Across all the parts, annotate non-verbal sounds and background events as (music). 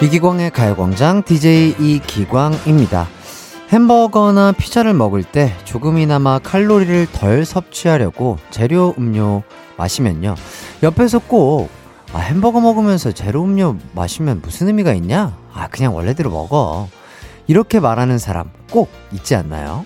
이기광의 가요광장 DJ 이기광입니다. 햄버거나 피자를 먹을 때 조금이나마 칼로리를 덜 섭취하려고 재료 음료 마시면요. 옆에서 꼭 아, 햄버거 먹으면서 재료 음료 마시면 무슨 의미가 있냐? 아, 그냥 원래대로 먹어. 이렇게 말하는 사람 꼭 있지 않나요?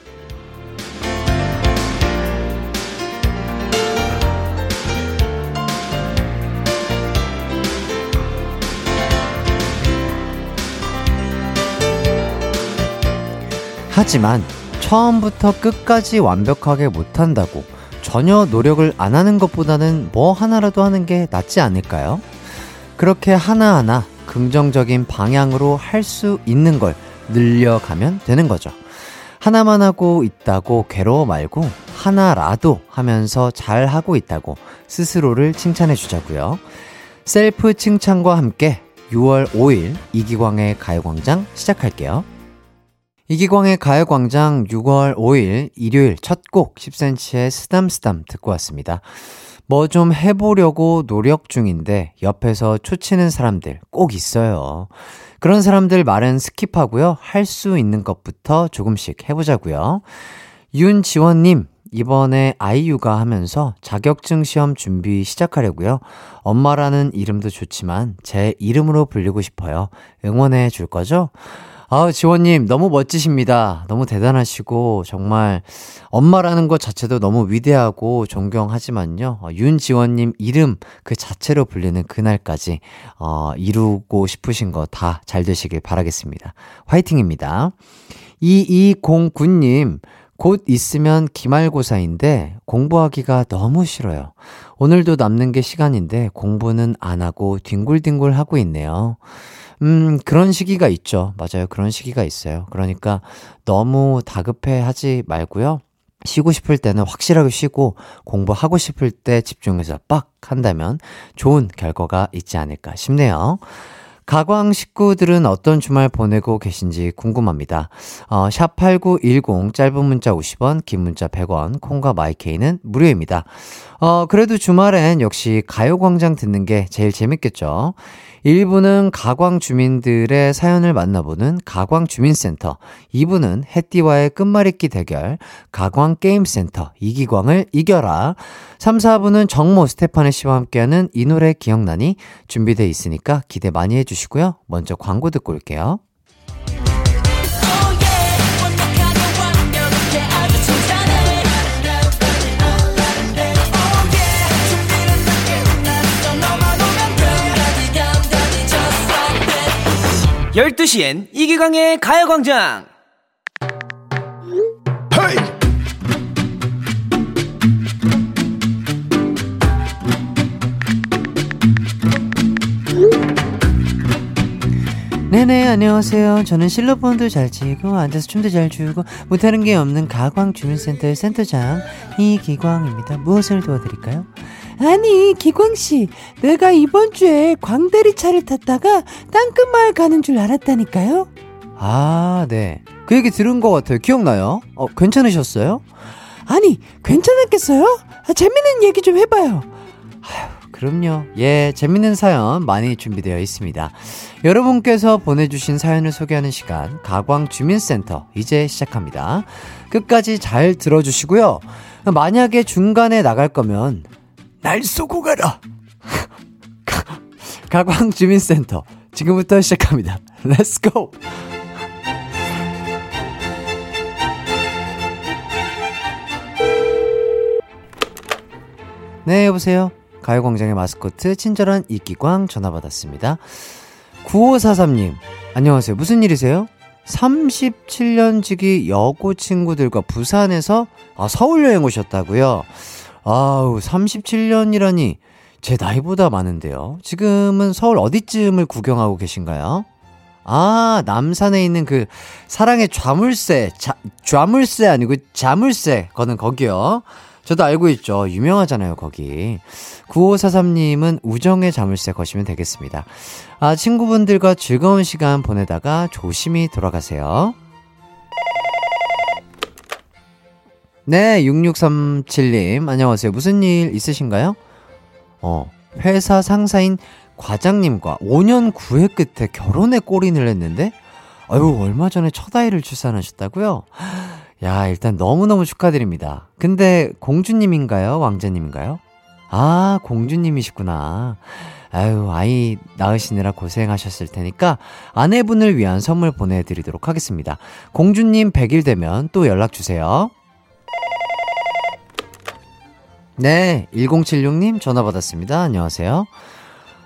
하지만 처음부터 끝까지 완벽하게 못한다고 전혀 노력을 안 하는 것보다는 뭐 하나라도 하는 게 낫지 않을까요? 그렇게 하나하나 긍정적인 방향으로 할 수 있는 걸 늘려가면 되는 거죠. 하나만 하고 있다고 괴로워 말고 하나라도 하면서 잘 하고 있다고 스스로를 칭찬해 주자고요. 셀프 칭찬과 함께 6월 5일 이기광의 가요광장 시작할게요. 이기광의 가요광장 6월 5일 일요일 첫 곡 10cm의 쓰담쓰담 듣고 왔습니다. 뭐 좀 해보려고 노력 중인데 옆에서 초치는 사람들 꼭 있어요. 그런 사람들 말은 skip하고요. 할 수 있는 것부터 조금씩 해보자고요. 윤지원님, 이번에 아이 육아 하면서 자격증 시험 준비 시작하려고요. 엄마라는 이름도 좋지만 제 이름으로 불리고 싶어요. 응원해 줄 거죠? 아, 지원님, 너무 멋지십니다. 너무 대단하시고, 정말, 엄마라는 것 자체도 너무 위대하고 존경하지만요. 어, 윤지원님 이름 그 자체로 불리는 그날까지, 어, 이루고 싶으신 거 다 잘 되시길 바라겠습니다. 화이팅입니다. 2209님, 곧 있으면 기말고사인데 공부하기가 너무 싫어요. 오늘도 남는 게 시간인데 공부는 안 하고 뒹굴뒹굴 하고 있네요. 음, 그런 시기가 있죠. 맞아요. 그런 시기가 있어요. 그러니까 너무 다급해 하지 말고요. 쉬고 싶을 때는 확실하게 쉬고 공부하고 싶을 때 집중해서 빡 한다면 좋은 결과가 있지 않을까 싶네요. 가광 식구들은 어떤 주말 보내고 계신지 궁금합니다. 어, 샵8910 짧은 문자 50원, 긴 문자 100원, 콩과 마이케이는 무료입니다. 어, 그래도 주말엔 역시 가요광장 듣는 게 제일 재밌겠죠. 1부는 가광 주민들의 사연을 만나보는 가광 주민센터, 2부는 해띠와의 끝말잇기 대결, 가광 게임센터, 이기광을 이겨라. 3, 4부는 정모 스테파네 씨와 함께하는 이 노래 기억나니 준비돼 있으니까 기대 많이 해주시고요. 먼저 광고 듣고 올게요. 열두 시엔 이기광의 가요광장. 네네 안녕하세요. 저는 실로폰도 잘 치고 앉아서 춤도 잘 추고 못하는 게 없는 가광 주민센터의 센터장 이기광입니다. 무엇을 도와드릴까요? 아니 기광씨 내가 이번 주에 광대리 차를 탔다가 땅끝마을 가는 줄 알았다니까요 아 네 그 얘기 들은 것 같아요 기억나요? 어 괜찮으셨어요? 아니 괜찮았겠어요? 아, 재밌는 얘기 좀 해봐요 아휴 그럼요. 예, 재밌는 사연 많이 준비되어 있습니다. 여러분께서 보내주신 사연을 소개하는 시간, 가광 주민센터, 이제 시작합니다. 끝까지 잘 들어주시고요. 만약에 중간에 나갈 거면, 날 쏘고 가라! (laughs) 가광 주민센터, 지금부터 시작합니다. Let's go! 네, 여보세요? 가요광장의 마스코트 친절한 이기광 전화 받았습니다. 9543님, 안녕하세요. 무슨 일이세요? 37년 지기 여고 친구들과 부산에서 아, 서울 여행 오셨다고요? 아우, 37년이라니 제 나이보다 많은데요. 지금은 서울 어디쯤을 구경하고 계신가요? 아, 남산에 있는 그 사랑의 좌물쇠, 자, 좌물쇠 아니고 자물쇠 거는 거기요. 저도 알고 있죠. 유명하잖아요, 거기. 9543님은 우정의 자물쇠 거시면 되겠습니다. 아, 친구분들과 즐거운 시간 보내다가 조심히 돌아가세요. 네, 6637님, 안녕하세요. 무슨 일 있으신가요? 어, 회사 상사인 과장님과 5년 구애 끝에 결혼에 꼬린을 했는데, 아유, 얼마 전에 첫 아이를 출산하셨다고요? 야, 일단 너무너무 축하드립니다. 근데 공주님인가요? 왕자님인가요? 아, 공주님이시구나. 아유, 아이 낳으시느라 고생하셨을 테니까 아내분을 위한 선물 보내드리도록 하겠습니다. 공주님 100일 되면 또 연락주세요. 네, 1076님 전화 받았습니다. 안녕하세요.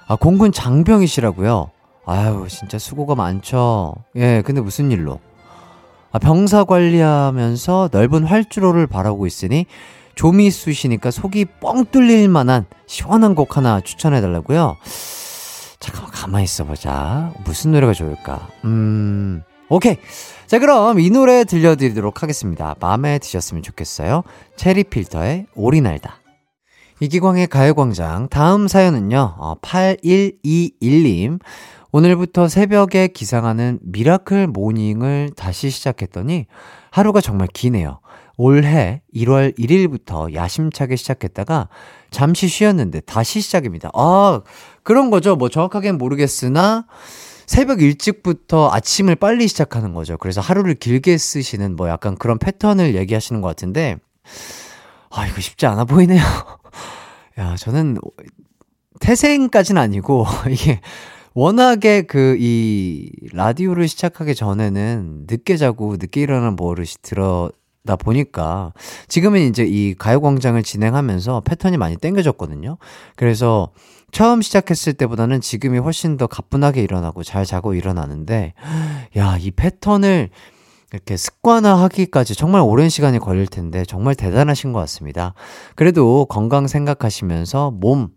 아, 공군 장병이시라고요? 아유, 진짜 수고가 많죠. 예, 근데 무슨 일로? 아, 병사 관리하면서 넓은 활주로를 바라고 있으니 좀이 쑤시니까 속이 뻥 뚫릴 만한 시원한 곡 하나 추천해 달라고요. 잠깐만 가만히 있어 보자. 무슨 노래가 좋을까? 음. 오케이. 자, 그럼 이 노래 들려드리도록 하겠습니다. 마음에 드셨으면 좋겠어요. 체리 필터의 오리 날다. 이기광의 가요광장. 다음 사연은요, 어, 8121님. 오늘부터 새벽에 기상하는 miracle morning을 다시 시작했더니 하루가 정말 기네요. 올해 1월 1일부터 야심차게 시작했다가 잠시 쉬었는데 다시 시작입니다. 아, 그런 거죠. 뭐 정확하게는 모르겠으나 새벽 일찍부터 아침을 빨리 시작하는 거죠. 그래서 하루를 길게 쓰시는 뭐 약간 그런 패턴을 얘기하시는 것 같은데, 아, 이거 쉽지 않아 보이네요. (laughs) 야, 저는 태생까지는 아니고, (laughs) 이게 워낙에 그 이 라디오를 시작하기 전에는 늦게 자고 늦게 일어나는 버릇이 들어 다 보니까 지금은 이제 이 가요광장을 진행하면서 패턴이 많이 땡겨졌거든요. 그래서 처음 시작했을 때보다는 지금이 훨씬 더 가뿐하게 일어나고 잘 자고 일어나는데, (gasps) 야, 이 패턴을 이렇게 습관화하기까지 정말 오랜 시간이 걸릴 텐데 정말 대단하신 것 같습니다. 그래도 건강 생각하시면서 몸,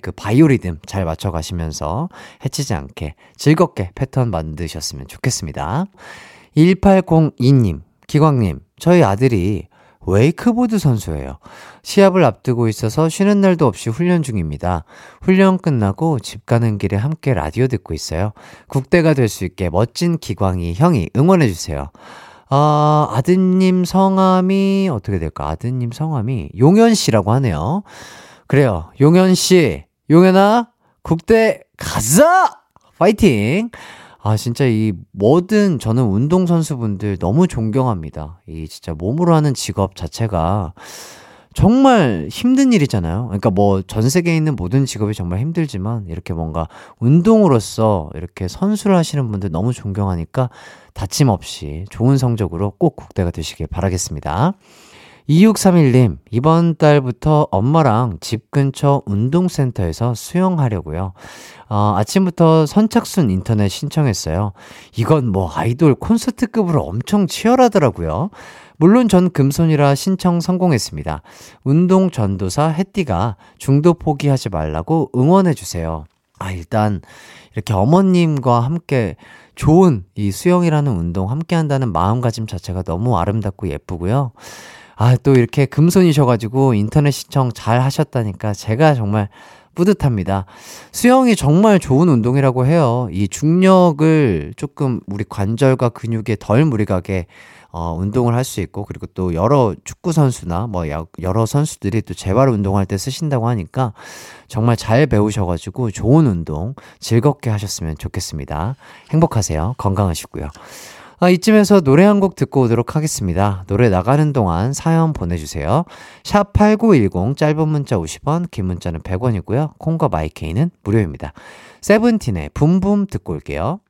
그 바이오리듬 잘 맞춰 가시면서 해치지 않게 즐겁게 패턴 만드셨으면 좋겠습니다. 1802님, 기광님, 저희 아들이 웨이크보드 선수예요. 시합을 앞두고 있어서 쉬는 날도 없이 훈련 중입니다. 훈련 끝나고 집 가는 길에 함께 라디오 듣고 있어요. 국대가 될 수 있게 멋진 기광이 형이 응원해주세요. 아, 아드님 성함이 어떻게 될까? 아드님 성함이 용현 씨라고 하네요. 그래요. 용현 씨, 용현아, 국대 가자! 파이팅! 아, 진짜 이 뭐든 저는 운동선수분들 너무 존경합니다. 이 진짜 몸으로 하는 직업 자체가 정말 힘든 일이잖아요. 그러니까 뭐 전 세계에 있는 모든 직업이 정말 힘들지만 이렇게 뭔가 운동으로서 이렇게 선수를 하시는 분들 너무 존경하니까 다침 없이 좋은 성적으로 꼭 국대가 되시길 바라겠습니다. 2631님, 이번 달부터 엄마랑 집 근처 운동센터에서 수영하려고요. 어, 아침부터 선착순 인터넷 신청했어요. 이건 뭐 아이돌 콘서트급으로 엄청 치열하더라고요. 물론 전 금손이라 신청 성공했습니다. 운동 전도사 햇띠가 중도 포기하지 말라고 응원해주세요. 아, 일단, 이렇게 어머님과 함께 좋은 이 수영이라는 운동 함께 한다는 마음가짐 자체가 너무 아름답고 예쁘고요. 아, 또 이렇게 금손이셔가지고 인터넷 시청 잘 하셨다니까 제가 정말 뿌듯합니다. 수영이 정말 좋은 운동이라고 해요. 이 중력을 조금 우리 관절과 근육에 덜 무리가게 어, 운동을 할 수 있고, 그리고 또 여러 축구 선수나 뭐 여러 선수들이 또 재활 운동할 때 쓰신다고 하니까 정말 잘 배우셔가지고 좋은 운동 즐겁게 하셨으면 좋겠습니다. 행복하세요. 건강하시고요. 아, 이쯤에서 노래 한 곡 듣고 오도록 하겠습니다. 노래 나가는 동안 사연 보내주세요. 샵 8910 짧은 문자 50원, 긴 문자는 100원이고요. 콩과 마이케이는 무료입니다. 세븐틴의 붐붐 듣고 올게요.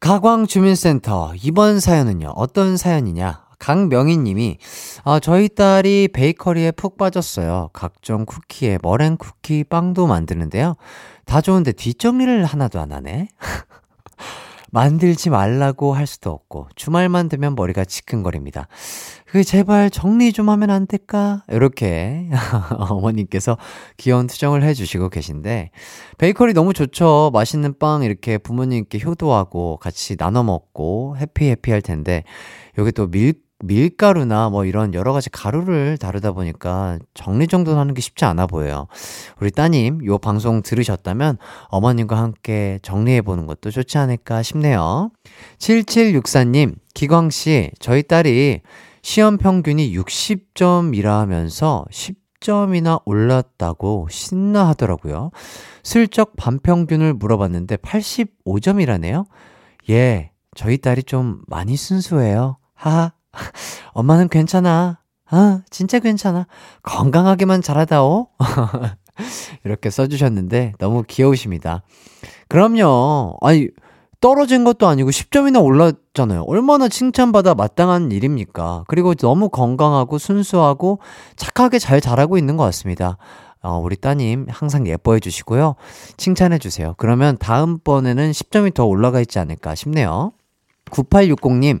가광주민센터 이번 사연은요. 어떤 사연이냐? 강명희 님이 아, 저희 딸이 베이커리에 푹 빠졌어요. 각종 쿠키에 머랭 쿠키 빵도 만드는데요. 다 좋은데 뒷정리를 하나도 안 하네. (laughs) 만들지 말라고 할 수도 없고 주말만 되면 머리가 지끈거립니다. 그 제발 정리 좀 하면 안 될까? 이렇게 (laughs) 어머님께서 귀여운 투정을 해주시고 계신데 베이커리 너무 좋죠. 맛있는 빵 이렇게 부모님께 효도하고 같이 나눠 먹고 해피 해피 할 텐데 여기 또 밀, 밀가루나 뭐 이런 여러 가지 가루를 다루다 보니까 정리정돈하는 게 쉽지 않아 보여요. 우리 따님 요 방송 들으셨다면 어머님과 함께 정리해 보는 것도 좋지 않을까 싶네요. 7764님, 기광씨, 저희 딸이 시험 평균이 60점이라 하면서 10점이나 올랐다고 신나 하더라고요. 슬쩍 반평균을 물어봤는데 85점이라네요. 예, 저희 딸이 좀 많이 순수해요. 하하. (laughs) 엄마는 괜찮아. 아, 진짜 괜찮아. 건강하게만 자라다오. (laughs) 이렇게 써주셨는데 너무 귀여우십니다. 그럼요. 아니, 떨어진 것도 아니고 10점이나 올랐잖아요. 얼마나 칭찬받아 마땅한 일입니까? 그리고 너무 건강하고 순수하고 착하게 잘 자라고 있는 것 같습니다. 어, 우리 따님 항상 예뻐해 주시고요. 칭찬해 주세요. 그러면 다음번에는 10점이 더 올라가 있지 않을까 싶네요. 9860님,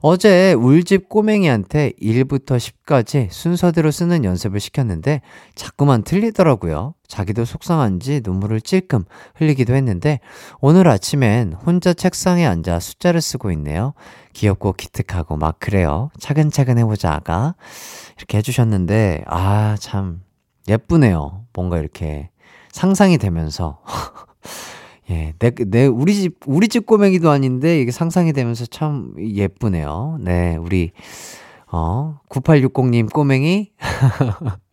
어제 울집 꼬맹이한테 1부터 10까지 순서대로 쓰는 연습을 시켰는데 자꾸만 틀리더라고요. 자기도 속상한지 눈물을 찔끔 흘리기도 했는데 오늘 아침엔 혼자 책상에 앉아 숫자를 쓰고 있네요. 귀엽고 기특하고 막 그래요. 차근차근 해보자, 아가. 이렇게 해주셨는데, 아, 참, 예쁘네요. 뭔가 이렇게 상상이 되면서. (laughs) 예, 내, 내, 우리 집, 우리 집 꼬맹이도 아닌데 이게 상상이 되면서 참 예쁘네요. 네, 우리, 어, 9860님 꼬맹이. (laughs)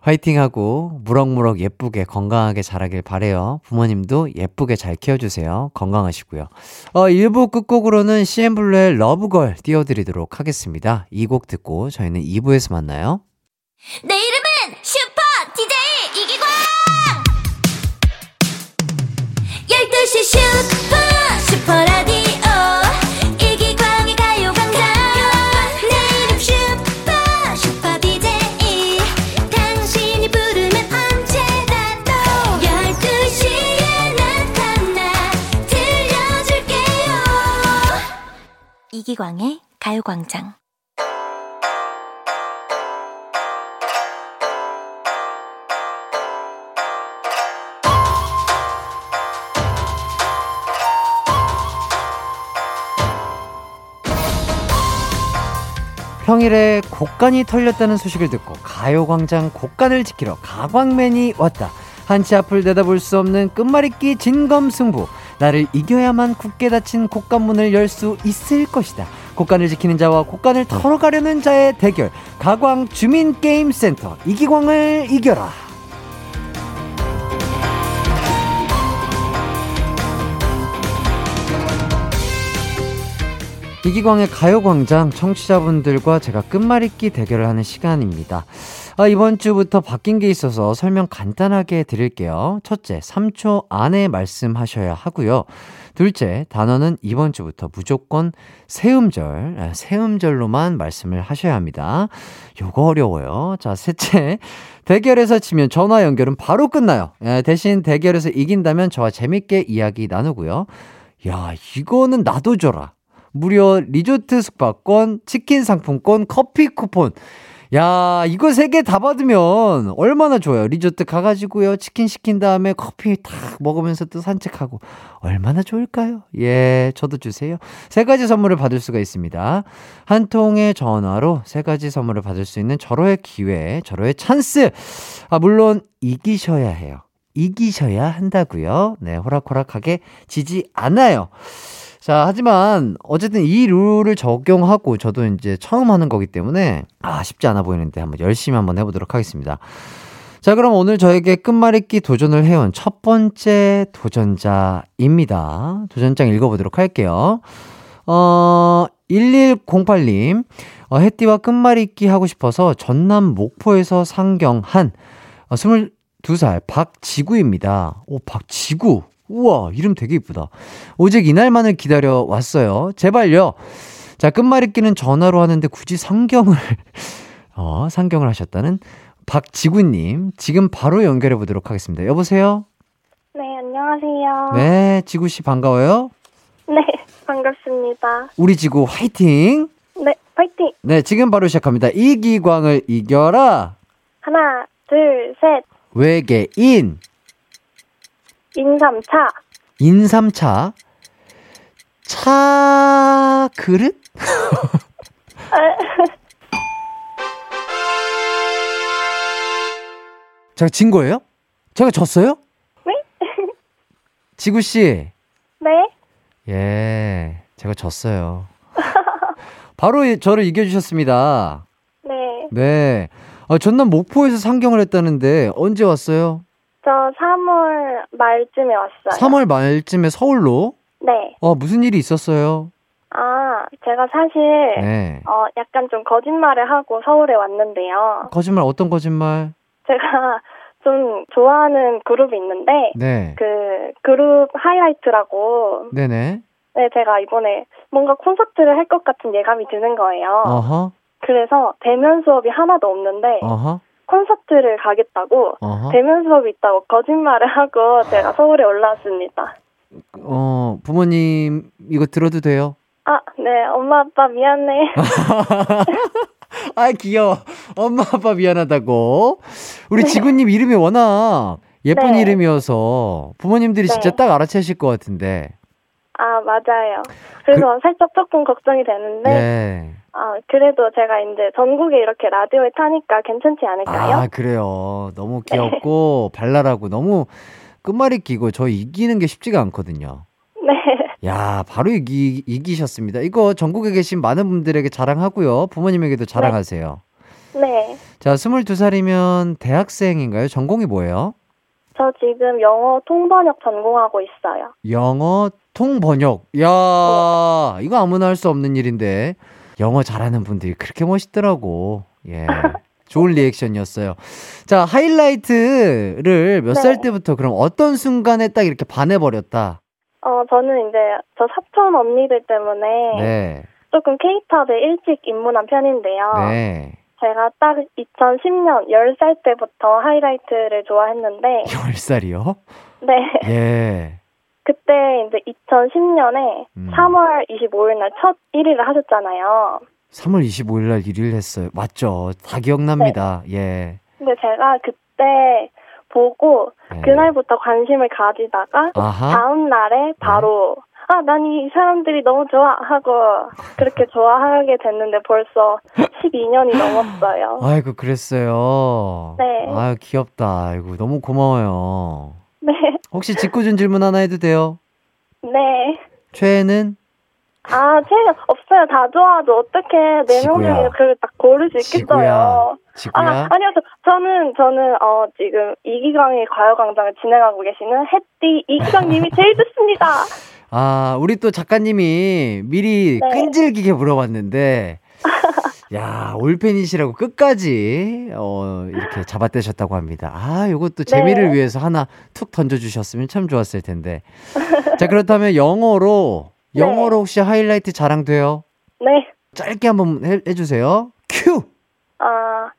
화이팅 하고 무럭무럭 예쁘게 건강하게 자라길 바래요. 부모님도 예쁘게 잘 키워주세요. 건강하시고요. 어, 1부 끝곡으로는 CN블루의 러브걸 띄워드리도록 하겠습니다. 이 곡 듣고 저희는 2부에서 만나요. 내 이름 가요광장 평일에 곡간이 털렸다는 소식을 듣고 가요광장 곡간을 지키러 가광맨이 왔다. 한치 앞을 내다볼 수 없는 끝말잇기 진검승부. 나를 이겨야만 굳게 닫힌 곡간문을 열 수 있을 것이다. 곡간을 지키는 자와 곡간을 털어가려는 자의 대결. 가광 주민게임센터. 이기광을 이겨라. 이기광의 가요광장 청취자분들과 제가 끝말잇기 대결을 하는 시간입니다. 아, 이번 주부터 바뀐 게 있어서 설명 간단하게 드릴게요. 첫째, 3초 안에 말씀하셔야 하고요. 둘째, 단어는 이번 주부터 무조건 세음절, 아, 세음절로만 말씀을 하셔야 합니다. 요거 어려워요. 자, 셋째, 대결에서 지면 전화 연결은 바로 끝나요. 예, 대신 대결에서 이긴다면 저와 재밌게 이야기 나누고요. 야, 이거는 나도 줘라. 무려 리조트 숙박권, 치킨 상품권, 커피 쿠폰. 야, 이거 세 개 다 받으면 얼마나 좋아요. 리조트 가가지고요. 치킨 시킨 다음에 커피 탁 먹으면서 또 산책하고. 얼마나 좋을까요? 예, 저도 주세요. 세 가지 선물을 받을 수가 있습니다. 한 통의 전화로 세 가지 선물을 받을 수 있는 절호의 기회, 절호의 찬스. 아, 물론 이기셔야 해요. 이기셔야 한다고요. 네, 호락호락하게 지지 않아요. 자, 하지만 어쨌든 이 룰을 적용하고 저도 이제 처음 하는 거기 때문에 아, 쉽지 않아 보이는데 한번 열심히 한번 해보도록 하겠습니다. 자, 그럼 오늘 저에게 끝말잇기 도전을 해온 첫 번째 도전자입니다. 도전장 읽어보도록 할게요. 어, 1108님, 어, 해띠와 끝말잇기 하고 싶어서 전남 목포에서 상경한 어, 22살 박지구입니다. 오, 박지구. 우와, 이름 되게 이쁘다. 오직 이날만을 기다려 왔어요. 제발요. 자, 끝말잇기는 전화로 하는데 굳이 상경을, (laughs) 어, 상경을 하셨다는 박지구님. 지금 바로 연결해 보도록 하겠습니다. 여보세요? 네, 안녕하세요. 네, 지구씨 반가워요. 네, (laughs) 반갑습니다. 우리 지구 화이팅! 네, 파이팅! 네, 지금 바로 시작합니다. 이기광을 이겨라! 하나, 둘, 셋. 외계인! 인삼차. 인삼차! 차, 그릇? 제가 진 거예요? 제가 졌어요? 네? 지구 씨, 네? 예, 제가 졌어요. 바로 이- 저를 이겨주셨습니다. 네. 네. 아, 아, 전남 목포에서 상경을 했다는데 언제 왔어요? 저 3월 말쯤에 왔어요. 3월 말쯤에 서울로? 네. 어, 무슨 일이 있었어요? 아, 제가 사실, 네. 어, 약간 좀 거짓말을 하고 서울에 왔는데요. 거짓말, 어떤 거짓말? 제가 좀 좋아하는 그룹이 있는데, 네. 그 그룹 하이라이트라고, 네네. 네, 제가 이번에 뭔가 콘서트를 할 것 같은 예감이 드는 거예요. 어허, 그래서 대면 수업이 하나도 없는데, 어허, 콘서트를 가겠다고, 어허. 대면 수업이 있다고 거짓말을 하고 제가 서울에 올라왔습니다. 어, 부모님, 이거 들어도 돼요? 아, 네, 엄마, 아빠 미안해. (laughs) 아, 귀여워. 엄마, 아빠 미안하다고. 우리 지구님 이름이 워낙 예쁜 네. 이름이어서 부모님들이 진짜 네. 딱 알아채실 것 같은데. 아, 맞아요. 그래서 살짝 조금 걱정이 되는데, 네. 아, 그래도 제가 이제 전국에 이렇게 라디오에 타니까 괜찮지 않을까요? 아, 그래요. 너무 귀엽고 (laughs) 발랄하고 너무 끝말잇 기고 저 이기는 게 쉽지가 않거든요. (laughs) 네. 야, 바로 이기, 이기셨습니다. 이거 전국에 계신 많은 분들에게 자랑하고요. 부모님에게도 자랑하세요. 네. 자, 22살이면 대학생인가요? 전공이 뭐예요? 저 지금 영어 통번역 전공하고 있어요. 영어 통번역. 야, 이거 아무나 할 수 없는 일인데. 영어 잘하는 분들이 그렇게 멋있더라고. 예. 좋은 리액션이었어요. 자, 하이라이트를 몇살 네. 때부터 그럼 어떤 순간에 딱 이렇게 반해버렸다? 어, 저는 이제 저 사촌 언니들 때문에 네. 조금 케이팝에 일찍 입문한 편인데요. 네. 제가 딱 2010년 10살 때부터 하이라이트를 좋아했는데, (laughs) 10살이요? 네. 예. 그때 이제 2010년에 음. 3월 25일 날 첫 1위를 하셨잖아요. 3월 25일 날 1일 했어요. 맞죠? 다 기억납니다. 예. 근데 제가 그때 보고 네. 그날부터 관심을 가지다가 아하. 다음 날에 바로 아, 난 이 사람들이 너무 좋아 하고 그렇게 좋아하게 됐는데 벌써 12년이 넘었어요. 아이고, 그랬어요. 네. 아유, 귀엽다. 아이고, 너무 고마워요. 네. 혹시 짓궂은 질문 하나 해도 돼요? 네. 최애는? 아, 제가 없어요. 다 좋아하죠. 어떻게 네명 지구야. 중에 그걸 딱 고를 수 지구야. 있겠어요. 지구야? 아, 아니요. 저, 저는, 저는, 어, 지금 이기광의 가요광장을 진행하고 계시는 햇띠 이기광님이 제일 (laughs) 좋습니다. 아, 우리 또 작가님이 미리 네. 끈질기게 물어봤는데, (laughs) 야, 올팬이시라고 끝까지, 어, 이렇게 잡아떼셨다고 합니다. 아, 요것도 재미를 네. 위해서 하나 툭 던져 주셨으면 참 좋았을 텐데. 자, 그렇다면 영어로, 네. 영어로 혹시 하이라이트 자랑돼요? 네. 짧게 한번 해, 해 주세요. 큐! Uh,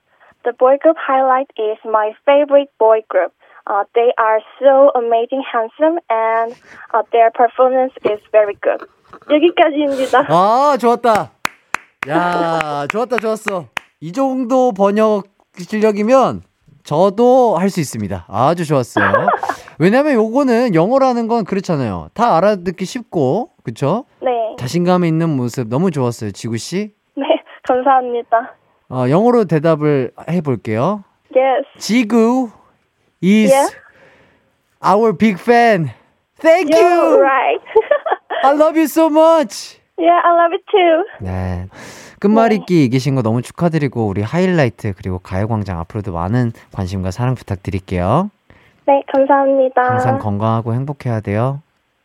the boy group highlight is my favorite boy group. Uh, they are so amazing, handsome, and uh, their performance is very good. 여기까지입니다. 아, 좋았다. 야, 좋았다, 좋았어. 이 정도 번역 실력이면 저도 할 수 있습니다. 아주 좋았어요. 왜냐면 요거는 영어라는 건 그렇잖아요. 다 알아듣기 쉽고, 그쵸? 네. 자신감 있는 모습 너무 좋았어요, 지구씨. 네. 감사합니다. 어, 영어로 대답을 해볼게요. Yes. 지구 is Yeah. our big fan. Thank You're you! right. I love you so much! Yeah, I love it too. 네. 끝말잇기 이기신 거 너무 축하드리고 우리 하이라이트 그리고 가요광장 앞으로도 많은 관심과 사랑 부탁드릴게요. 네, 감사합니다. 항상 건강하고 행복해야 돼요.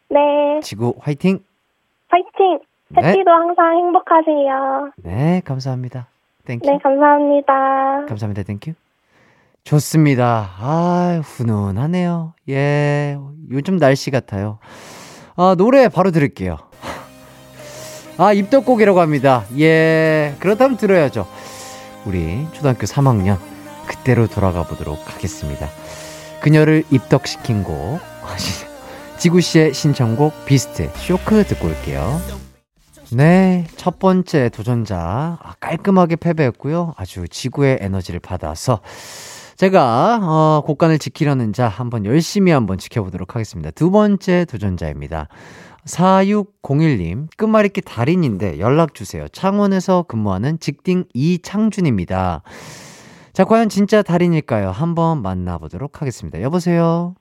네. 지구 화이팅! 파이팅! 네. 해피도 항상 행복하세요. 네, 감사합니다. Thank you. 네, 감사합니다. 감사합니다. Thank you. 좋습니다. 아, 훈훈하네요. 예. 요즘 날씨 같아요. 아, 노래 바로 들을게요. 아, 입덕곡이라고 합니다. 예. 그렇다면 들어야죠. 우리 초등학교 3학년 그때로 돌아가 보도록 하겠습니다. 그녀를 입덕시킨 곡 (laughs) 지구 씨의 신청곡 비스트 쇼크 듣고 올게요. 네, 첫 번째 도전자 아, 깔끔하게 패배했고요. 아주 지구의 에너지를 받아서 제가 어, 곡간을 지키려는 자 한번 열심히 한번 지켜보도록 하겠습니다. 두 번째 도전자입니다. 4601님, 끝말잇기 달인인데 연락주세요. 창원에서 근무하는 직딩 이창준입니다. 자, 과연 진짜 달인일까요? 한번 만나보도록 하겠습니다. 여보세요?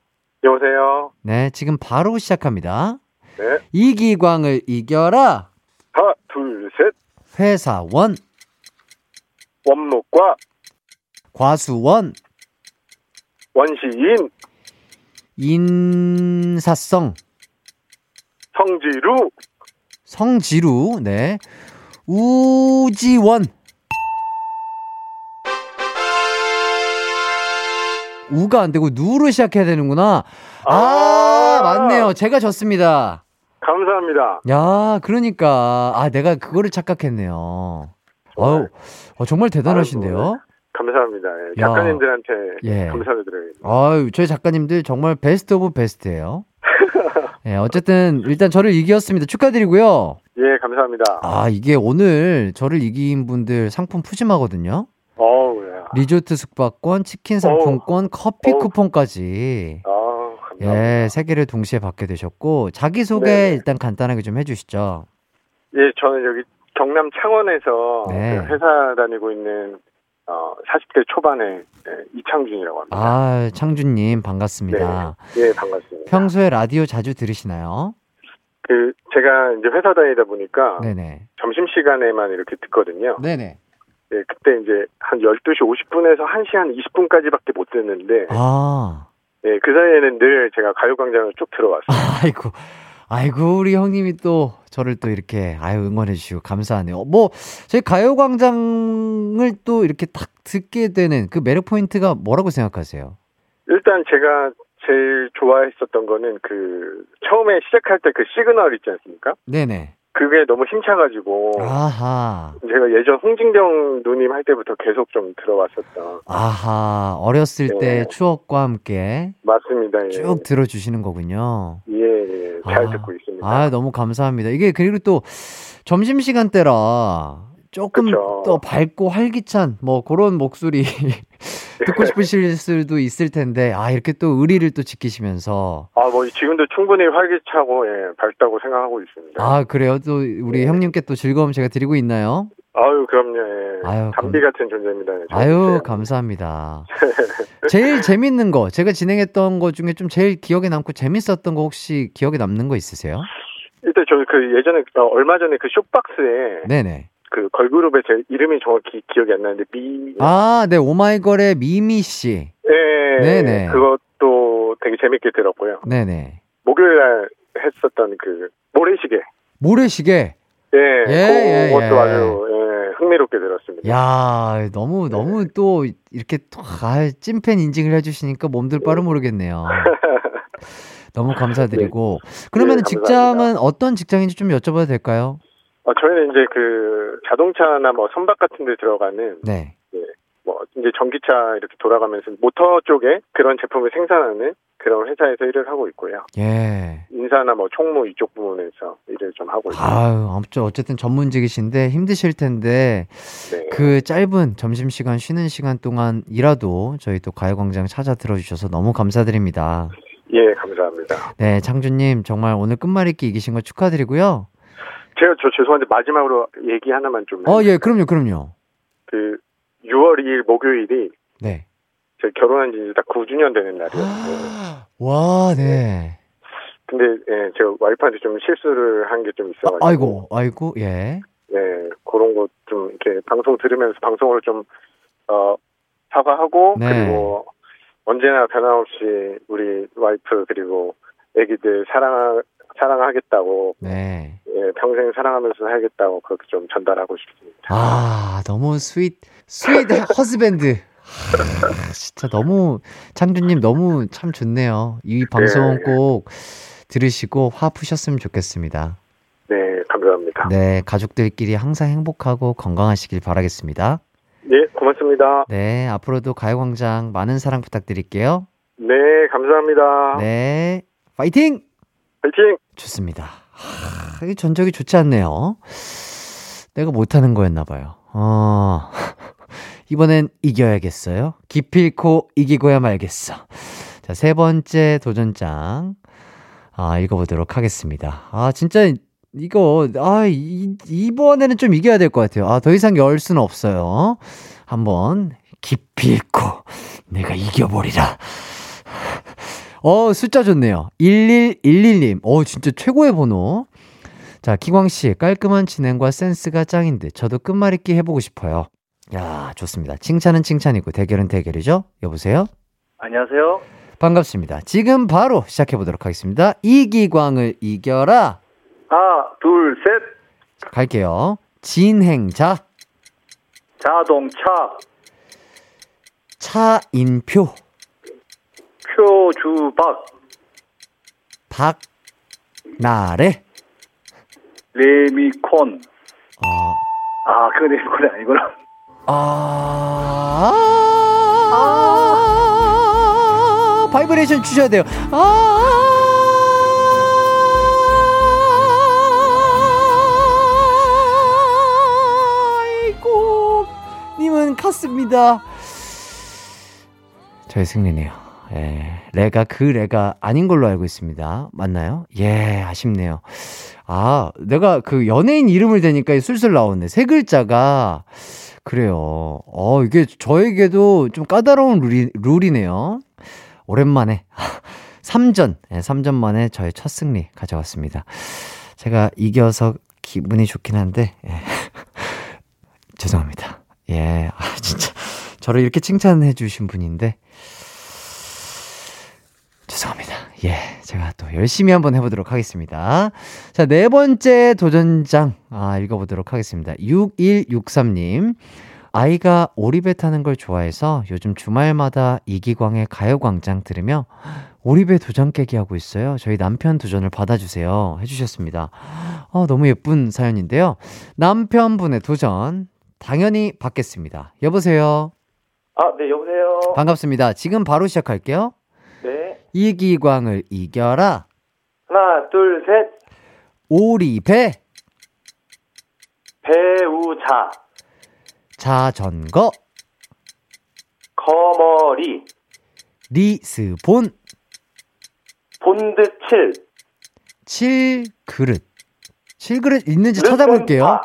여보세요. 네, 지금 바로 시작합니다. 네. 이기광을 이겨라! 하나, 둘, 셋. 회사원, 원목과 과수원, 원시인, 인사성, 성지루, 성지루, 네. 우지원. 우가 안 되고 누로 시작해야 되는구나. 아, 아. 맞네요. 제가 졌습니다. 감사합니다. 야, 그러니까 아 내가 그거를 착각했네요. 아유, 어, 정말 대단하신데요. 아이고, 감사합니다. 예, 야. 작가님들한테 예. 감사를 드려야겠네요. 아유, 저희 작가님들 정말 best of best예요. 예, 어쨌든 일단 저를 이겼습니다. 축하드리고요. 예, 감사합니다. 아, 이게 오늘 저를 이긴 분들 상품 푸짐하거든요. 어우, 야. 리조트 숙박권, 치킨 상품권, 커피 어우. 쿠폰까지. 아, 감사합니다. 예, 세 개를 동시에 받게 되셨고 자기 소개 네네. 일단 간단하게 좀 해주시죠. 예, 저는 여기 경남 창원에서 네. 그 회사 다니고 있는 어, 40대 초반의 예, 이창준이라고 합니다. 아, 창준님 반갑습니다. 예, 반갑습니다. 평소에 라디오 자주 들으시나요? 그 제가 이제 회사 다니다 보니까 네네. 점심 시간에만 이렇게 듣거든요. 네네. 예, 그때 이제 한 12시 50분에서 1시 한 20분까지밖에 못 듣는데 아, 예, 그 사이에는 늘 제가 가요광장을 쭉 들어왔어요. (laughs) 아이고, 아이고, 우리 형님이 또 저를 또 이렇게 아유 응원해 주시고 감사하네요. 뭐 저희 가요광장을 또 이렇게 딱 듣게 되는 그 매력 포인트가 뭐라고 생각하세요? 일단 제가 제일 좋아했었던 거는 그 처음에 시작할 때 그 시그널 있지 않습니까? 네네. 그게 너무 힘차가지고 아하, 제가 예전 홍진경 누님 할 때부터 계속 좀 들어왔었던 아하, 어렸을 때 네. 추억과 함께 맞습니다. 예. 쭉 들어주시는 거군요. 예, 예. 잘 아, 듣고 있습니다. 아, 너무 감사합니다. 이게 그리고 또 점심 시간 때라 조금 그쵸. 더 밝고 활기찬 뭐 그런 목소리 (laughs) 듣고 싶으실 수도 있을 텐데 아, 이렇게 또 의리를 또 지키시면서 아, 뭐 지금도 충분히 활기차고 예, 밝다고 생각하고 있습니다. 아, 그래요? 또 우리 네. 형님께 또 즐거움 제가 드리고 있나요? 아유, 그럼요. 예. 아유, 담비 감- 같은 존재입니다. 예, 아유. 감사합니다. (laughs) 제일 재밌는 거, 제가 진행했던 거 중에 좀 제일 기억에 남고 재밌었던 거 혹시 기억에 남는 거 있으세요? 일단 저그 예전에 어, 얼마 전에 그 쇼박스에 네네. 그 걸그룹의 제 이름이 정확히 기억이 안 나는데 미 아, 네, 오마이걸의 미미 씨. 예, 네네. 그것도 되게 재밌게 들었고요. 네 네. 목요일 날 했었던 그 모래시계 모래시계. 예, 예, 예, 그것도 예. 아주 예, 흥미롭게 들었습니다. 야, 너무 네. 너무 또 이렇게 또, 아, 찐팬 인증을 해 주시니까 몸둘 바를 모르겠네요. (laughs) 너무 감사드리고. 그러면 네, 직장은 어떤 직장인지 좀 여쭤봐도 될까요? 어, 저희는 이제 그 자동차나 뭐 선박 같은 데 들어가는 네. 뭐 이제 전기차 이렇게 돌아가면서 모터 쪽에 그런 제품을 생산하는 그런 회사에서 일을 하고 있고요. 예. 인사나 뭐 총무 이쪽 부문에서 일을 좀 하고 있습니다. 아유, 아무튼 어쨌든 전문직이신데 힘드실 텐데 네. 그 짧은 점심 시간 쉬는 시간 동안이라도 저희 또 가요광장 찾아 들어주셔서 너무 감사드립니다. 예, 감사합니다. 네, 창준님 정말 오늘 끝말잇기 이기신 거 축하드리고요. 제가 저 죄송한데 마지막으로 얘기 하나만 좀. 어, 예? 그럼요, 그럼요. 그 6월 2일 목요일이 네. 제가 결혼한 지 이제 딱 9주년 되는 날이었어요. 와, 네. 근데 예, 제가 와이프한테 좀 실수를 한 게좀 아, 있어가지고. 아 이고, 아이고, 예. 예, 그런 거 좀 이렇게 방송 들으면서 방송으로 좀 어, 사과하고 네. 그리고 언제나 변함없이 우리 와이프 그리고 애기들 사랑 사랑하겠다고 네. 예, 평생 사랑하면서 살겠다고 그렇게 좀 전달하고 싶습니다. 아, 너무 sweet, sweet husband. 하, 진짜 너무, 창준님 너무 참 좋네요. 이 방송 네. 꼭 들으시고 화 푸셨으면 좋겠습니다. 네, 감사합니다. 네, 가족들끼리 항상 행복하고 건강하시길 바라겠습니다. 예, 고맙습니다. 네, 앞으로도 가요광장 많은 사랑 부탁드릴게요. 네, 감사합니다. 네, 파이팅! 파이팅! 좋습니다. 하, 이 전적이 좋지 않네요. 내가 못하는 거였나봐요. 어, (laughs) 이번엔 이겨야겠어요. 기필코 이기고야 말겠어. 자, 세 번째 도전장, 아, 읽어보도록 하겠습니다. 아, 진짜, 이거, 아, 이, 이번에는 좀 이겨야 될 것 같아요. 아, 더 이상 열 수는 없어요. 한번, 기필코 내가 이겨버리라. 어, 숫자 좋네요. 1111님. 어, 진짜 최고의 번호. 자, 기광씨, 깔끔한 진행과 센스가 짱인데, 저도 끝말잇기 해보고 싶어요. 야, 좋습니다. 칭찬은 칭찬이고 대결은 대결이죠? 여보세요? 안녕하세요. 반갑습니다. 지금 바로 시작해 보도록 하겠습니다. 이기광을 이겨라. 하나, 둘, 셋. 갈게요. 진행자, 자동차, 차인표, 표주박, 박나래. 레미콘. 어, 아, 그 레미콘이 아니구나. 아, 아, 바이브레이션 주셔야 돼요. 아, 님은 갔습니다. 저의 승리네요. 예, 레가 그 레가 아닌 걸로 알고 있습니다. 맞나요? 예, 아쉽네요. 아, 내가 그 연예인 이름을 대니까 술술 나오네. 세 글자가 그래요. 어, 이게 저에게도 좀 까다로운 룰이, 룰이네요. 오랜만에 3전, 네, 3전 만에 저의 첫 승리 가져왔습니다. 제가 이겨서 기분이 좋긴 한데 예. (laughs) 죄송합니다. 예, 아, 진짜 저를 이렇게 칭찬해 주신 분인데 죄송합니다. 예, 제가 또 열심히 한번 해보도록 하겠습니다. 자, 네 번째 도전장, 아, 읽어보도록 하겠습니다. 6163님. 아이가 오리배 타는 걸 좋아해서 요즘 주말마다 이기광의 가요광장 들으며 오리배 도전 깨기 하고 있어요. 저희 남편 도전을 받아주세요. 해주셨습니다. 어, 너무 예쁜 사연인데요. 남편분의 도전, 당연히 받겠습니다. 여보세요? 아, 네, 여보세요. 반갑습니다. 지금 바로 시작할게요. 네. 이기광을 이겨라. 하나, 둘, 셋. 오리배, 배우자, 자전거, 거머리, 리스본, 본드칠, 칠그릇. 칠그릇 있는지 찾아볼게요.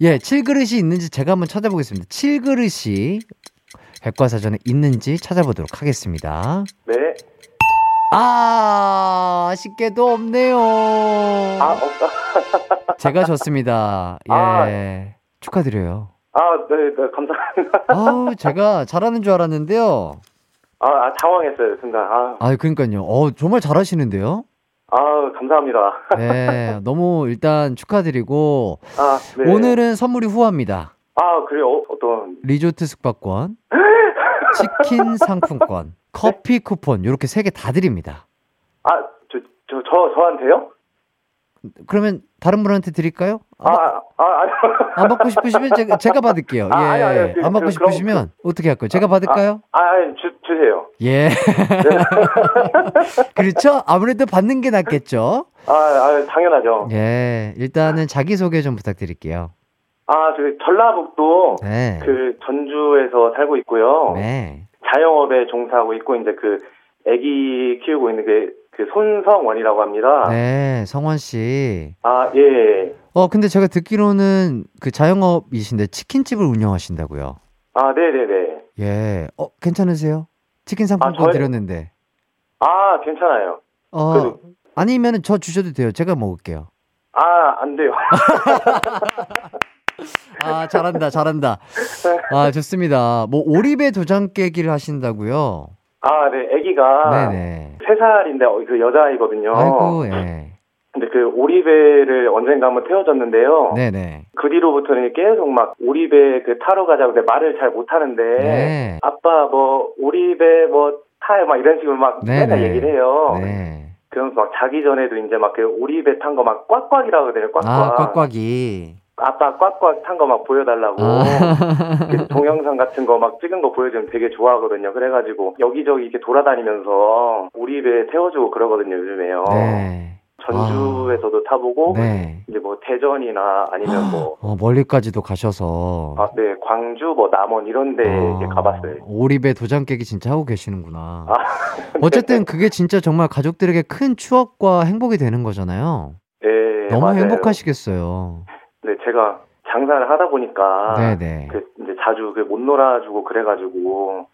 예, 칠그릇이 있는지 제가 한번 찾아보겠습니다. 칠그릇이 백과사전에 있는지 찾아보도록 하겠습니다. 네. 아, 아쉽게도 없네요. 아, 없다. (laughs) 제가 졌습니다. 예. 아. 축하드려요. 아, 네, 네, 감사합니다. (laughs) 아우, 제가 잘하는 줄 알았는데요. 아, 아 당황했어요, 순간. 아, 아, 그러니까요. 어, 정말 잘하시는데요. 아, 감사합니다. 네, (laughs) 너무 일단 축하드리고 아, 네. 오늘은 선물이 후합니다. 아, 그래요? 어, 어떤. 리조트 숙박권, 치킨 상품권, 커피 쿠폰 이렇게 세 개 다 드립니다. 아, 저, 저, 저, 저한테요? 그러면 다른 분한테 드릴까요? 아, 안, 아, 아, 아니. 안 받고 싶으시면 제가, 제가 받을게요. 아, 예, 아니, 아니, 그, 안 받고 그, 싶으시면 어떻게 할까요? 제가 받을까요? 아, 아니, 주, 주세요. 예. (laughs) 그렇죠? 아무래도 받는 게 낫겠죠? 아, 아, 당연하죠. 예. 일단은 자기소개 좀 부탁드릴게요. 아, 그, 전라북도, 네. 그, 전주에서 살고 있고요. 네. 자영업에 종사하고 있고, 이제 그, 애기 키우고 있는 게, 그, 손성원이라고 합니다. 네, 성원 씨. 아, 예. 어, 근데 제가 듣기로는 그 자영업이신데 치킨집을 운영하신다고요. 아, 네 네 네. 예. 어, 괜찮으세요? 치킨 상품권 아, 저희- 드렸는데. 아, 괜찮아요. 어, 그- 아니면은 저 주셔도 돼요. 제가 먹을게요. 아, 안 돼요. (laughs) 아, 잘한다, 잘한다. 아, 좋습니다. 뭐, 오리배 도장 깨기를 하신다고요? 아, 네, 애기가 네네. 3살인데 어, 그 여자아이거든요. 아이고, 예. 근데 그 오리배를 언젠가 한번 태워줬는데요. 네네. 그 뒤로부터는 계속 막 오리배 그 타러 가자고 근데 말을 잘 못하는데 네. 아빠 뭐 오리배 뭐 타요 막 이런 식으로 막 네네. 맨날 얘기를 해요. 네. 그러면서 막 자기 전에도 이제 막 그 오리배 탄 거 막 꽉꽉이라고 하거든요. 꽉꽉. 아, 꽉꽉이. 아빠 꽉꽉 탄 거 막 보여달라고. 아. 그 동영상 같은 거 막 찍은 거 보여주면 되게 좋아하거든요. 그래가지고 여기저기 이렇게 돌아다니면서 오리배 태워주고 그러거든요. 요즘에요. 네. 전주에서도 타보고 네. 이제 뭐 대전이나 아니면 뭐 어, 멀리까지도 가셔서. 아, 네, 광주, 뭐, 남원, 이런 데 이제 아, 가봤어요. 오리배 도장 깨기 진짜 하고 계시는구나. 아, (laughs) 어쨌든 그게 진짜 정말 가족들에게 큰 추억과 행복이 되는 거잖아요. 네, 너무 맞아요. 행복하시겠어요. 네, 제가 장사를 하다 보니까, 네네. 그, 이제 자주 그 못 놀아주고 그래가지고,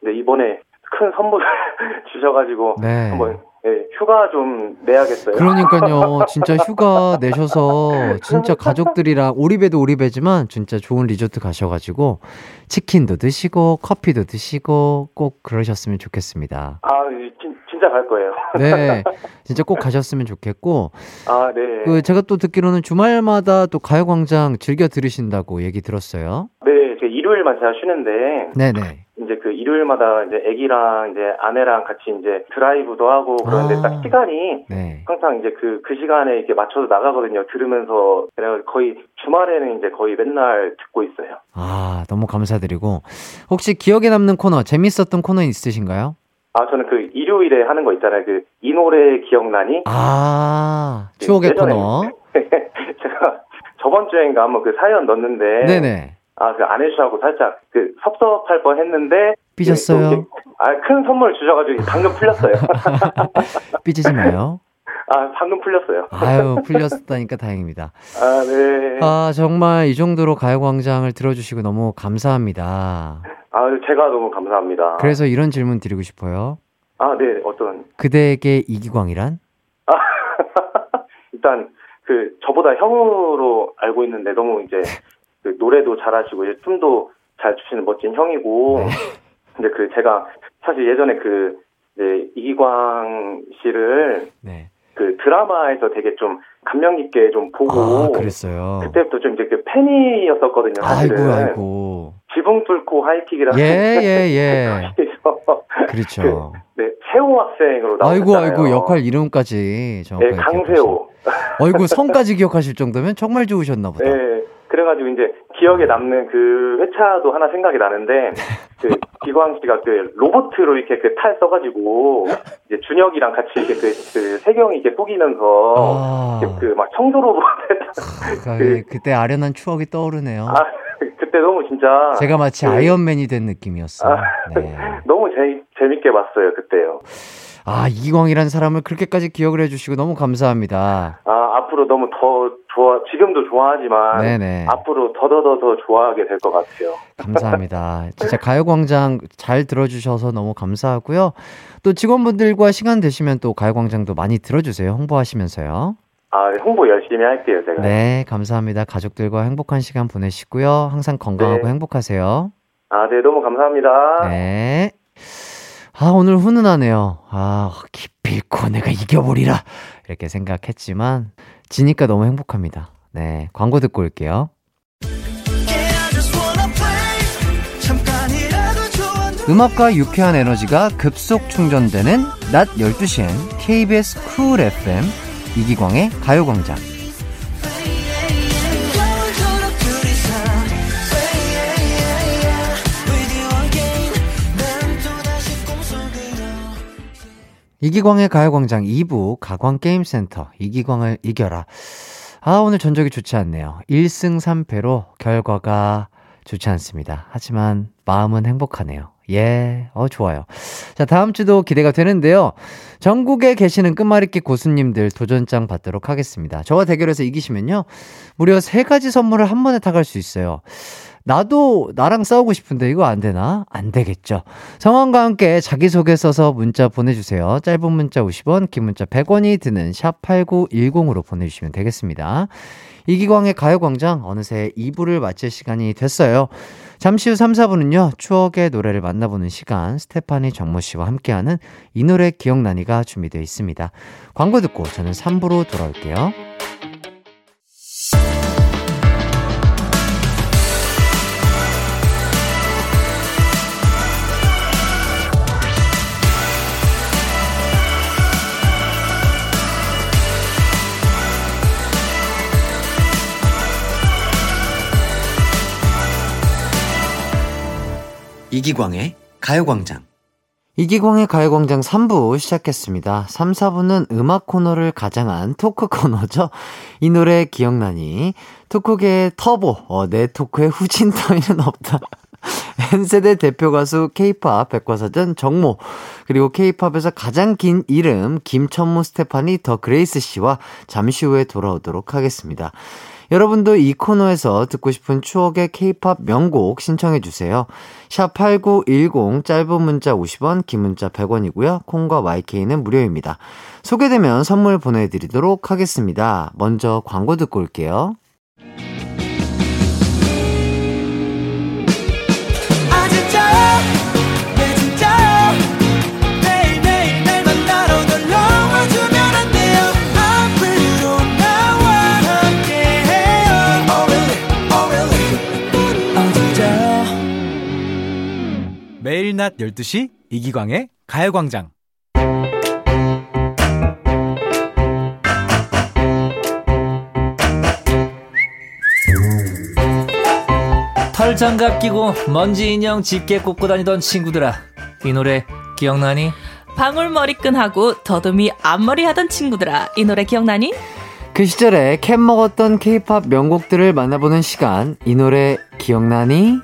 근데 이번에 큰 선물을 (laughs) 주셔가지고, 네. 한번 네, 휴가 좀 내야겠어요. 그러니까요. (laughs) 진짜 휴가 내셔서 진짜 가족들이랑 오리배도 오리배지만 진짜 좋은 리조트 가셔가지고 치킨도 드시고 커피도 드시고 꼭 그러셨으면 좋겠습니다. 아, 진, 진짜 갈 거예요. (laughs) 네. 진짜 꼭 가셨으면 좋겠고. 아, 네. 그 제가 또 듣기로는 주말마다 또 가요광장 즐겨 들으신다고 얘기 들었어요. 네, 제 일요일만 제가 쉬는데 네네. 이제 그 일요일마다 이제 아기랑 이제 아내랑 같이 이제 드라이브도 하고 그런데 아. 딱 시간이 네. 항상 이제 그, 그 시간에 이렇게 맞춰서 나가거든요. 들으면서. 그래서 거의 주말에는 이제 거의 맨날 듣고 있어요. 아, 너무 감사드리고. 혹시 기억에 남는 코너, 재밌었던 코너 있으신가요? 아, 저는 그 일요일에 하는 거 있잖아요. 그, 이 노래 기억나니? 아, 추억의 예전에 코너. (laughs) 제가 저번 주엔가 한번 그 사연 넣었는데. 네네. 아, 그 아내씨하고 살짝 그 섭섭할 뻔 했는데. 삐졌어요? 아, 큰 선물 주셔가지고 방금 풀렸어요. (laughs) 삐지지 마요. (laughs) 아, 방금 풀렸어요. 아유, 풀렸다니까 다행입니다. 아, 네. 아, 정말 이 정도로 가요광장을 들어주시고 너무 감사합니다. 아, 제가 너무 감사합니다. 그래서 이런 질문 드리고 싶어요. 아, 네, 어떤. 그대에게 이기광이란? (laughs) 일단 그 저보다 형으로 알고 있는데 너무 이제 (laughs) 그 노래도 잘하시고 이제 춤도 잘 추시는 멋진 형이고 네. (laughs) 근데 그 제가 사실 예전에 그 이제 이기광 씨를 네. 그 드라마에서 되게 좀 감명 깊게 좀 보고 아, 그랬어요. 그때부터 좀 이제 그 팬이었었거든요. 사실은. 아이고, 아이고. 지붕 뚫고 하이킥이라는 (laughs) 예, 예, 예. 그렇죠. 네 세호 학생으로 아이고, 나오셨잖아요. 아이고, 역할 이름까지 네 정확하게. 강세호. 기억하시- 아이고, 성까지 기억하실 정도면 정말 좋으셨나 보다. 네, 그래가지고 이제 기억에 남는 그 회차도 하나 생각이 나는데 그 기광 씨가 그 로보트로 이렇게 그 탈 써가지고 이제 준혁이랑 같이 이렇게 그, 그 세경이 이렇게 속이면서 아, 그막 청소 로봇 아, 그- 그때 아련한 추억이 떠오르네요. 아 그때 너무 진짜 제가 마치 그- 아이언맨이 된 느낌이었어요. 아, 네. (laughs) 너무 재 재밌게 봤어요 그때요. 아, 이광이라는 사람을 그렇게까지 기억을 해주시고 너무 감사합니다. 아 앞으로 너무 더 좋아 지금도 좋아하지만 네네. 앞으로 더더더 더 좋아하게 될 것 같아요. 감사합니다. (laughs) 진짜 가요광장 잘 들어주셔서 너무 감사하고요. 또 직원분들과 시간 되시면 또 가요광장도 많이 들어주세요. 홍보하시면서요. 아 홍보 열심히 할게요 제가. 네, 감사합니다. 가족들과 행복한 시간 보내시고요. 항상 건강하고 네. 행복하세요. 아 네 너무 감사합니다. 네. 아, 오늘 훈훈하네요. 아, 기필코 내가 이겨버리라. 이렇게 생각했지만, 지니까 너무 행복합니다. 네, 광고 듣고 올게요. 음악과 유쾌한 에너지가 급속 충전되는 낮 12시엔 KBS 쿨 FM 이기광의 가요광장. 이기광의 가요광장 2부 가광게임센터 이기광을 이겨라. 아, 오늘 전적이 좋지 않네요. 1승 3패로 결과가 좋지 않습니다. 하지만 마음은 행복하네요. 예, 어, 좋아요. 자, 다음 주도 기대가 되는데요. 전국에 계시는 끝말잇기 고수님들 도전장 받도록 하겠습니다. 저와 대결해서 이기시면요. 무려 세 가지 선물을 한 번에 타갈 수 있어요. 나도 나랑 싸우고 싶은데 이거 안 되나? 안 되겠죠. 성함과 함께 자기소개 써서 문자 보내주세요. 짧은 문자 50원, 긴 문자 100원이 드는 샵8910으로 보내주시면 되겠습니다. 이기광의 가요광장 어느새 2부를 마칠 시간이 됐어요. 잠시 후 3, 4부는요, 추억의 노래를 만나보는 시간, 스테파니 정모 씨와 함께하는 이 노래 기억나니가 준비되어 있습니다. 광고 듣고 저는 3부로 돌아올게요. 이기광의 가요광장. 이기광의 가요광장 3부 시작했습니다. 3, 4부는 음악 코너를 가장한 토크 코너죠. 이 노래 기억나니? 토크계의 터보, 어, 내 토크의 후진 따위는 없다. (laughs) N세대 대표 가수 케이팝 백과사전 정모, 그리고 케이팝에서 가장 긴 이름 김천무 스테파니 더 그레이스 씨와 잠시 후에 돌아오도록 하겠습니다. 여러분도 이 코너에서 듣고 싶은 추억의 케이팝 명곡 신청해 주세요. 샵8910 짧은 문자 50원, 긴 문자 100원이고요. 콩과 YK는 무료입니다. 소개되면 선물 보내 드리도록 하겠습니다. 먼저 광고 듣고 올게요. 낮 12시 이기광의 가요광장. 털장갑 끼고 먼지 인형 집게 꽂고 다니던 친구들아 이 노래 기억나니? 방울머리끈하고 더듬이 앞머리 하던 친구들아 이 노래 기억나니? 그 시절에 캔 먹었던 케이팝 명곡들을 만나보는 시간. 이 노래 기억나니?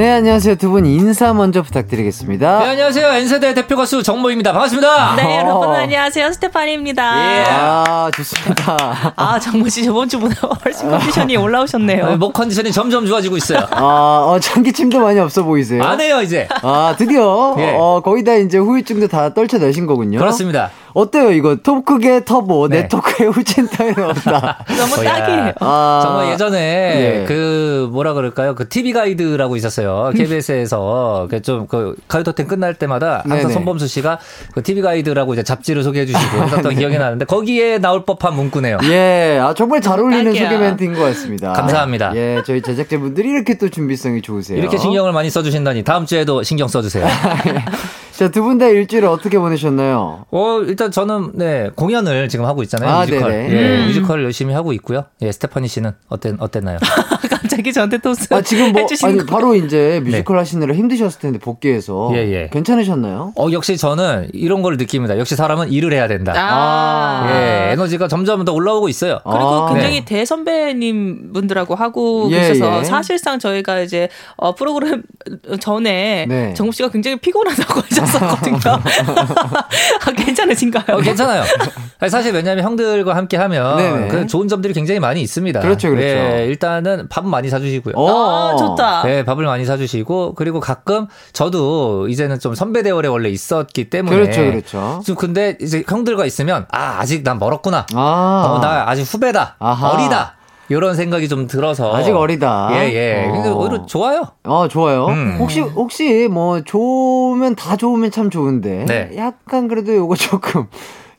네, 안녕하세요. 두 분 인사 먼저 부탁드리겠습니다. 네 안녕하세요 N세대 대표 가수 정모입니다 반갑습니다 네 어. 여러분 안녕하세요 스테파니입니다 예. 아, 좋습니다. 아 정모 씨 저번 주보다 훨씬 컨디션이 올라오셨네요 어, 목 컨디션이 점점 좋아지고 있어요 아, 어, 전기침도 많이 없어 보이세요. 안 해요 이제 아, 드디어, 예. 어, 거의 다 이제 후유증도 다 떨쳐내신 거군요. 그렇습니다 어때요, 이거? 토크계 터보, 네. 내 토크에 후진 따위 없다. 너무. 딱이에요 아, 정말 예전에 예. 그 뭐라 그럴까요? 그 TV 가이드라고 있었어요. KBS에서 그 좀그 가요토텐 끝날 때마다 항상 네네. 손범수 씨가 그 TV 가이드라고 이제 잡지를 소개해 주시고 (laughs) 했었던 기억이 나는데 거기에 나올 법한 문구네요. 예, 아, 정말 잘 어울리는 딱이야. 소개 멘트인 것 같습니다. 감사합니다. 예, 저희 제작진분들이 이렇게 또 준비성이 좋으세요. 이렇게 신경을 많이 써주신다니 다음 주에도 신경 써주세요. (laughs) 자, 두 분 다 일주일을 어떻게 보내셨나요? 어 일단 저는 네 공연을 지금 하고 있잖아요. 아, 뮤지컬. 네네. 예, 음. 뮤지컬 열심히 하고 있고요. 예, 스테파니 씨는 어땠 어땠나요? (laughs) 갑자기 저한테 또 아, 지금 뭐, 아니, 거. 바로 이제 뮤지컬 하시느라 힘드셨을 텐데, 복귀해서. 네. 예, 예. 괜찮으셨나요? 어 역시 저는 이런 걸 느낍니다. 역시 사람은 일을 해야 된다. 아, 예, 에너지가 점점 더 올라오고 있어요. 그리고 아, 굉장히 네. 대선배님 분들하고 하고 예, 계셔서 예. 사실상 저희가 이제 어, 프로그램 전에 네. 정국 씨가 굉장히 피곤하다고 하셨 었거든요. (laughs) 아, 괜찮으신가요? 어, 괜찮아요. 사실 왜냐하면 형들과 함께 하면. 그 좋은 점들이 굉장히 많이 있습니다. 그렇죠, 그렇죠. 예, 일단은 밥 많이 사주시고요. 어. 아, 좋다. 네, 밥을 많이 사주시고 그리고 가끔 저도 이제는 좀 선배 대열에 원래 있었기 때문에 그렇죠, 그렇죠. 좀 근데 이제 형들과 있으면 아 아직 난 멀었구나. 아. 어, 나 아직 후배다. 아하. 어리다. 이런 생각이 좀 들어서 아직 어리다. 예, 예. 근데 어. 오히려 좋아요. 어, 좋아요. 음. 혹시, 혹시, 뭐, 좋으면 다 좋으면 참 좋은데. 네. 약간 그래도 요거 조금,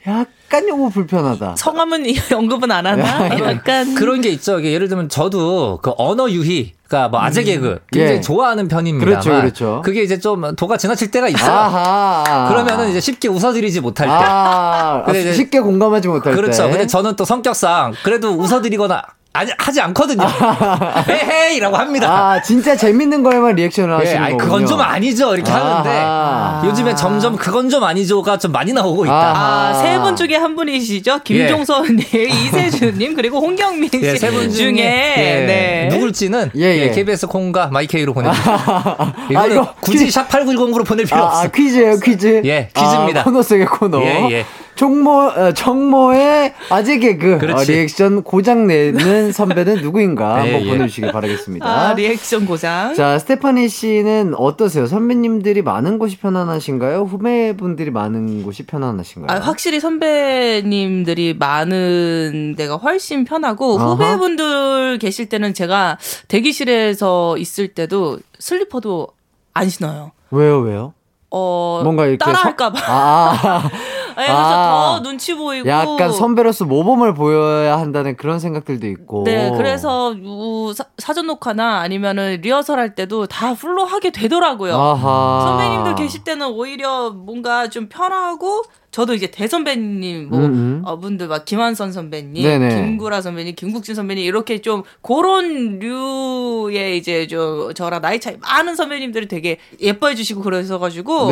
약간 요거 불편하다. 성함은 언급은 안 하나? 약간 그런 게 있죠. 예를 들면 저도 그 언어 유희, 그러니까 뭐 아재 개그 굉장히 예. 좋아하는 편입니다만 그렇죠, 그렇죠. 그게 이제 좀 도가 지나칠 때가 있어요. 아하. 그러면은 이제 쉽게 웃어드리지 못할 때. 아, (laughs) 근데 쉽게 공감하지 못할 때. 그렇죠. 근데 저는 또 성격상 그래도 웃어드리거나 아니, 하지 않거든요. (laughs) 헤헤이라고 합니다. 아, 진짜 재밌는 거에만 리액션을 예, 하시는 아니, 거군요. 그건 좀 아니죠. 이렇게 하는데 아하. 요즘에 점점 그건 좀 아니죠가 좀 많이 나오고 있다. 아하. 아, 세분 중에 한 분이시죠? 김종서님, (laughs) 이세준님, 그리고 홍경민 씨 예, 세분 중에, 예, 네. 누굴지는 예, 예. 예, KBS 콩과 마이케이로 보내주세요. (laughs) 아, 이거 굳이 퀴- 샵8910으로 보낼 필요 아, 없어. 아, 퀴즈예요, 퀴즈. 예, 퀴즈입니다. 아, 코너 속의 코너. 예, 예. 정모, 어, 정모의 아재 개그. 그렇지. 어, 리액션 고장 내는 (laughs) 선배는 누구인가 예, 한번 예. 보내주시기 바라겠습니다. 아, 리액션 고장. 자, 스테파니 씨는 어떠세요? 선배님들이 많은 곳이 편안하신가요? 후배분들이 많은 곳이 편안하신가요? 아, 확실히 선배님들이 많은 데가 훨씬 편하고 아하. 후배분들 계실 때는 제가 대기실에서 있을 때도 슬리퍼도 안 신어요. 왜요, 왜요? 어, 뭔가 이렇게 따라할까봐. 서- 아, (laughs) 네, 그래서 아. 더 눈치 보이고. 약간 선배로서 모범을 보여야 한다는 그런 생각들도 있고. 네, 그래서 우- 사, 사전 녹화나 아니면은 리허설 할 때도 다 풀로 하게 되더라고요. 아하. 선배님들 계실 때는 오히려 뭔가 좀 편하고 저도 이제 대선배님 뭐 음, 음. 어, 분들 막 김한선 선배님, 네네. 김구라 선배님, 김국진 선배님 이렇게 좀 그런 류의 이제 좀 저랑 나이 차이 많은 선배님들이 되게 예뻐해 주시고 그러셔 가지고.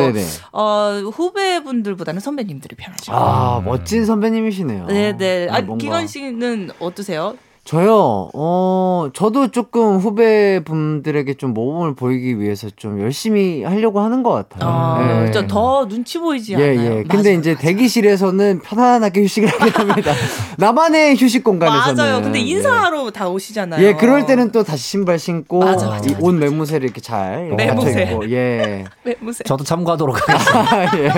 어 후배분들보다는 선배님들이 편하죠. 아, 멋진 선배님이시네요. 네 네. 아, 뭔가- 기관 씨는 어떠세요? 저요, 어, 저도 조금 후배분들에게 좀 모범을 보이기 위해서 좀 열심히 하려고 하는 것 같아요. 어, 예. 저더 눈치 보이지 예, 않아요. 예. 근데 이제 대기실에서는 편안하게 휴식을 하게 됩니다. (laughs) 나만의 휴식 공간에서는. 맞아요. 근데 예. 인사하러 다 오시잖아요. 예, 그럴 때는 또 다시 신발 신고 맞아, 맞아, 이옷 매무새를 이렇게 잘 매무새. 갖춰 입고, 예. (laughs) 매무새. 저도 참고하도록 하겠습니다. (laughs) 예.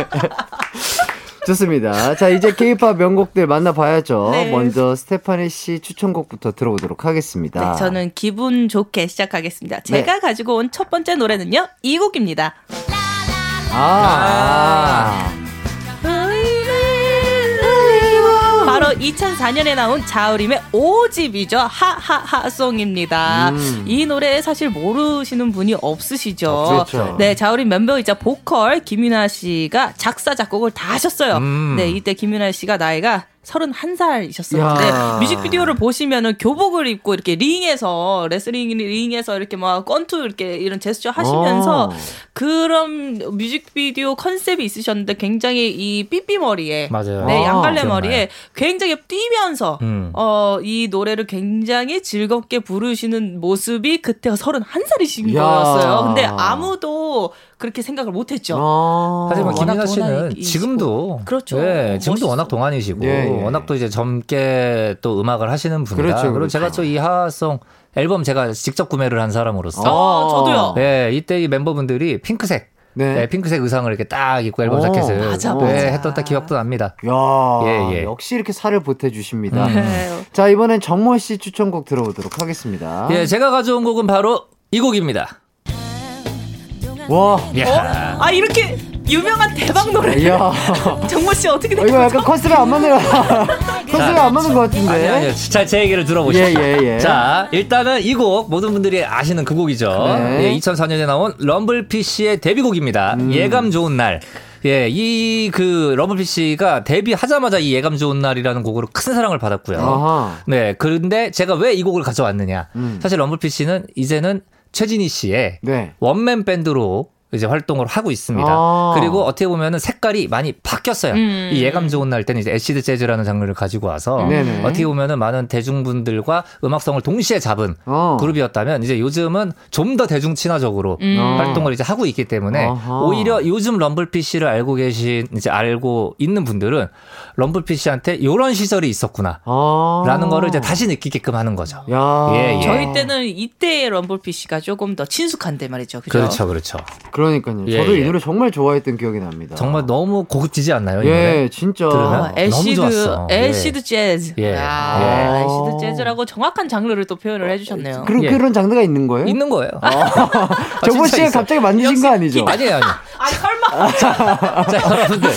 좋습니다. 자, 이제 케이팝 명곡들 만나봐야죠. 네. 먼저 스테파니 씨 추천곡부터 들어보도록 하겠습니다. 네, 저는 기분 좋게 시작하겠습니다. 제가 가지고 온 첫 번째 노래는요, 이 곡입니다. 아, 바 2004년에 나온 자우림의 5집이죠. 하하하송입니다. 음. 이 노래 사실 모르시는 분이 없으시죠. 그렇죠. 네, 자우림 멤버이자 보컬 김윤아 씨가 작사 작곡을 다 하셨어요. 음. 네, 이때 김윤아 씨가 나이가 31살이셨었는데 야. 뮤직비디오를 보시면은 교복을 입고 이렇게 링에서 레슬링 링에서 이렇게 막 권투 이렇게 이런 제스처 하시면서 어. 그런 뮤직비디오 컨셉이 있으셨는데 굉장히 이 삐삐 머리에 맞아요. 네, 아, 양갈래 기억나요. 머리에 굉장히 뛰면서 음. 어, 이 노래를 굉장히 즐겁게 부르시는 모습이 그때 31살이신 야. 거였어요. 근데 아무도 그렇게 생각을 못 했죠. 아. 하지만 워낙 김민아 씨는. 지금도 그렇죠. 예, 지금도 멋있어. 워낙 동안이시고 예, 예. 워낙 또 이제 젊게 또 음악을 하시는 분이라 그렇죠, 그리고 그렇죠. 제가 또 이 하하송 앨범 제가 직접 구매를 한 사람으로서 아, 저도요. 예, 이때 이 멤버분들이 핑크색 네. 네, 핑크색 의상을 이렇게 딱 입고 앨범 어, 자켓을 맞아, 네, 맞아. 했던 딱 기억도 납니다. 야, 예, 예. 역시 이렇게 살을 보태주십니다. 네. 자, 이번엔 정모 씨 추천곡 들어보도록 하겠습니다. 예, 제가 가져온 곡은 바로 이 곡입니다. 와, 야. 아 이렇게 유명한 대박 노래. 이야. (laughs) 정모 씨 어떻게 된 이거 거죠? 약간 컨셉이 안 맞네요. (laughs) 컨셉이 안 맞는 것 같은데. 아니, 아니, 자, 제 얘기를 들어보시죠. 예, 예, 예. 자, 일단은 이 곡, 모든 분들이 아시는 그 곡이죠. 네. 예, 2004년에 나온 럼블피쉬의 데뷔곡입니다. 음. 예감 좋은 날. 예, 이그 럼블피쉬가 데뷔하자마자 이 예감 좋은 날이라는 곡으로 큰 사랑을 받았고요. 아하. 네, 그런데 제가 왜 이 곡을 가져왔느냐. 음. 사실 럼블피쉬는 이제는 최진이 씨의 네. 원맨 밴드로 이제 활동을 하고 있습니다. 아. 그리고 어떻게 보면은 색깔이 많이 바뀌었어요. 음. 이 예감 좋은 날 때는 이제 acid jazz라는 장르를 가지고 와서 네네. 어떻게 보면은 많은 대중분들과 음악성을 동시에 잡은 어. 그룹이었다면 이제 요즘은 좀 더 대중 친화적으로 음. 어. 활동을 이제 하고 있기 때문에 아하. 오히려 요즘 럼블피쉬를 알고 계신 이제 알고 있는 분들은 럼블피쉬한테 이런 시절이 있었구나. 아. 라는 거를 이제 다시 느끼게끔 하는 거죠. 야. 예, 예. 저희 때는 이때의 럼블피쉬가 조금 더 친숙한데 말이죠. 그죠? 그렇죠, 그렇죠. 그러니까요. 예, 저도 이 예. 노래 정말 좋아했던 기억이 납니다. 정말 너무 고급지지 않나요? 이 예, 노래? 진짜. 아, acid, 너무 좋았어. acid jazz. 예. 야, 예. acid jazz라고 정확한 장르를 또 표현을 해주셨네요. 그런 예. 그런 장르가 있는 거예요? 있는 거예요. (laughs) 정모 진짜 씨가 있어. 갑자기 만드신 거 아니죠? 아니에요, 아니에요. 아 설마. 자, 여러분들.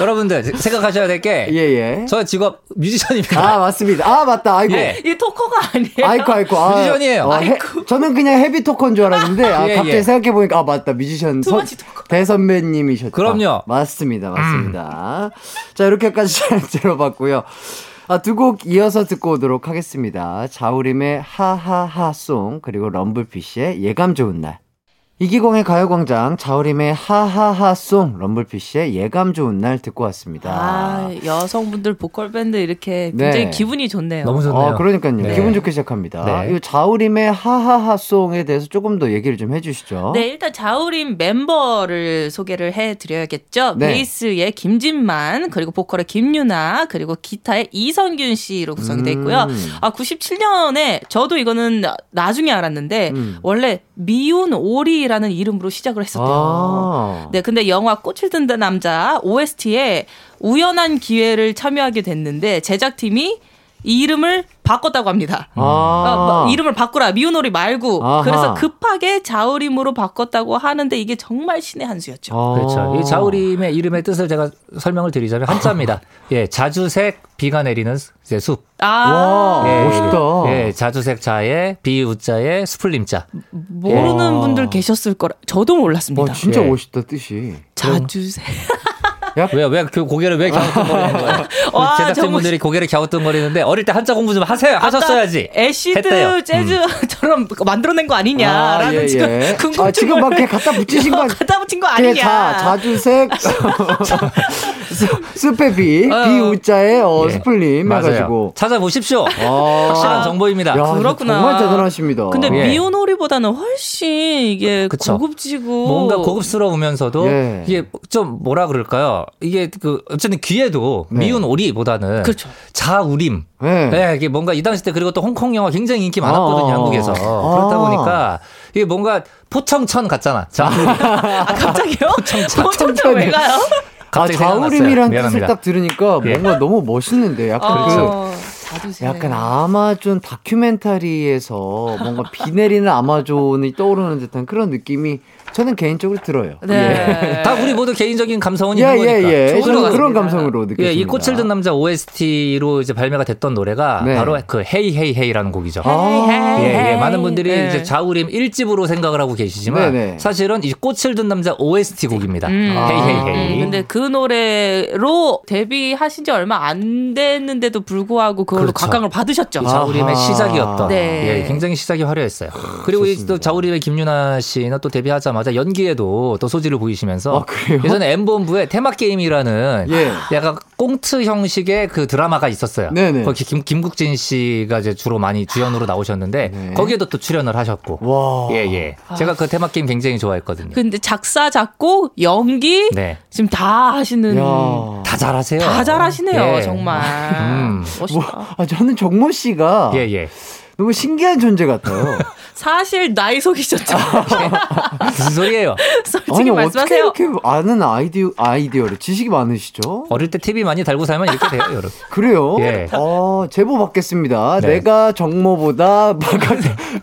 여러분들, 생각하셔야 될 게. 예, 예. 저 직업 뮤지션입니다. 아, 맞습니다. 아, 맞다. 아이고. 예. 이 토커가 아니에요. 아이고, 아이고. 아, 뮤지션이에요. 어, 해- 저는 그냥 헤비 토커인 줄 알았는데, 아, 예, 갑자기 예. 생각해 보니까, 아, 맞다. 뮤지션. 두 선- 번째 토커. 대선배님이셨죠. 그럼요. 맞습니다. 맞습니다. 자, 이렇게까지 (laughs) 잘 들어봤고요. 아, 두 곡 이어서 듣고 오도록 하겠습니다. 자우림의 하하하송, 그리고 럼블피쉬의 예감 좋은 날. 이기광의 가요광장, 자우림의 하하하송, 럼블피쉬의 예감 좋은 날 듣고 왔습니다. 아, 여성분들 보컬 밴드 이렇게 굉장히 네. 기분이 좋네요. 너무 좋네요. 아, 그러니까요. 네. 기분 좋게 시작합니다. 네. 이 자우림의 하하하송에 대해서 조금 더 얘기를 좀 해주시죠. 네, 일단 자우림 멤버를 소개를 해드려야겠죠. 네. 베이스의 김진만, 그리고 보컬의 김유나, 그리고 기타의 이성균 씨로 구성이 되어 있고요. 음. 아, 97년에 저도 이거는 나중에 알았는데 음. 원래 미운 오리라는 이름으로 시작을 했었대요. 아. 네, 근데 영화 꽃을 든다 남자 OST에 우연한 기회를 참여하게 됐는데 제작팀이 이 이름을 바꿨다고 합니다. 아. 어, 뭐 이름을 바꾸라 미운오리 말고 아하. 그래서 급하게 자우림으로 바꿨다고 하는데 이게 정말 신의 한 수였죠. 아. 그렇죠. 이 자우림의 이름의 뜻을 제가 설명을 드리자면 한자입니다. (laughs) 예, 자주색 비가 내리는 이제 숲. 아 와, 예, 멋있다. 예, 자주색 자에 비우자에 숲을림자. 모르는 예. 분들 계셨을 거라 저도 몰랐습니다. 와, 진짜 예. 멋있다, 뜻이. 자주색 왜요? 왜 그 고개를 왜 갸우뚱거리는 거예요? (laughs) 와, 제작진분들이 고개를 갸우뚱거리는데 어릴 때 한자 공부 좀 하세요. 하셨어야지. 애시드 했대요. 음. (laughs) 재즈처럼 만들어낸 거 아니냐라는 아, 예, 지금 예. (laughs) 궁금증을 아, 지금 막 이렇게 갖다 붙이신 거 아니- 갖다 붙인 거 그게 아니냐? 자, 자주색, 수- 수페비, 어. 비우자에 어, 예. 스플림 맞아요. 해가지고. 찾아보십시오. 아. 확실한 정보입니다. 야, 그렇구나. 정말 대단하십니다. 근데 예. 미오 노리보다는 훨씬 이게 그쵸. 고급지고 뭔가 고급스러우면서도 예. 이게 좀 뭐라 그럴까요? 이게 그 어쨌든 귀에도 네. 미운 오리보다는 그렇죠. 자우림. 네. 네, 이게 뭔가 이 당시 때 그리고 또 홍콩 영화 굉장히 인기 많았거든요, 아. 한국에서. 아. 그렇다 보니까 이게 뭔가 포청천 같잖아. 자, (laughs) 아, 갑자기요? 포청천 왜 가요? 아. 자우림이란 뜻을. 딱 들으니까 예. 뭔가 너무 멋있는데 약간 어, 그 자두색. 약간 아마존 다큐멘터리에서 뭔가 비 내리는 아마존이 떠오르는 듯한 그런 느낌이 저는 개인적으로 들어요. 네. (laughs) 다 우리 모두 개인적인 감성은 예, 있는 거니까. 예, 예. 것 저는 그런. 감성으로 느꼈습니다. 예, 이 꽃을 든 남자 OST로 이제 발매가 됐던 노래가 네. 바로 그 Hey Hey Hey라는 곡이죠. 아. 예, 예. 많은 분들이 네. 이제 자우림 1집으로 생각을 하고 계시지만 네네. 사실은 이 꽃을 든 남자 OST 곡입니다. 음. Hey Hey 음, Hey. 근데 그 노래로 데뷔하신 지 얼마 안 됐는데도 불구하고 그걸로 그렇죠. 각광을 받으셨죠. 아. 자우림의 아하. 시작이었던 네. 예, 굉장히 시작이 화려했어요. 그리고 이또 자우림의 김유나 씨는 또 데뷔하자마자 연기에도 또 소질을 보이시면서 아, 그래요? 예전에 엠본부의 테마 게임이라는 예. 약간 꽁트 형식의 그 드라마가 있었어요. 네네. 거기 김, 김국진 씨가 이제 주로 많이 주연으로 나오셨는데 네. 거기에도 또 출연을 하셨고 와. 예, 예. 제가 그 테마 게임 굉장히 좋아했거든요. 근데 작사, 작곡, 연기 네. 지금 다 하시는 야. 다 잘하세요. 다 잘하시네요, 예. 정말. 음. 멋있다. 뭐, 아, 저는 정모 씨가 예, 예. 너무 신기한 존재 같아요. (laughs) 사실 나이 속이셨죠. (laughs) 무슨 소리예요? (laughs) 솔직히 아니, 말씀하세요. 어떻게 이렇게 아는 아이디어, 아이디어를 지식이 많으시죠? 어릴 때 TV 많이 달고 살면 이렇게 돼요, 여러분. 그래요? 예. 어, 제보 받겠습니다. 네. 내가 정모보다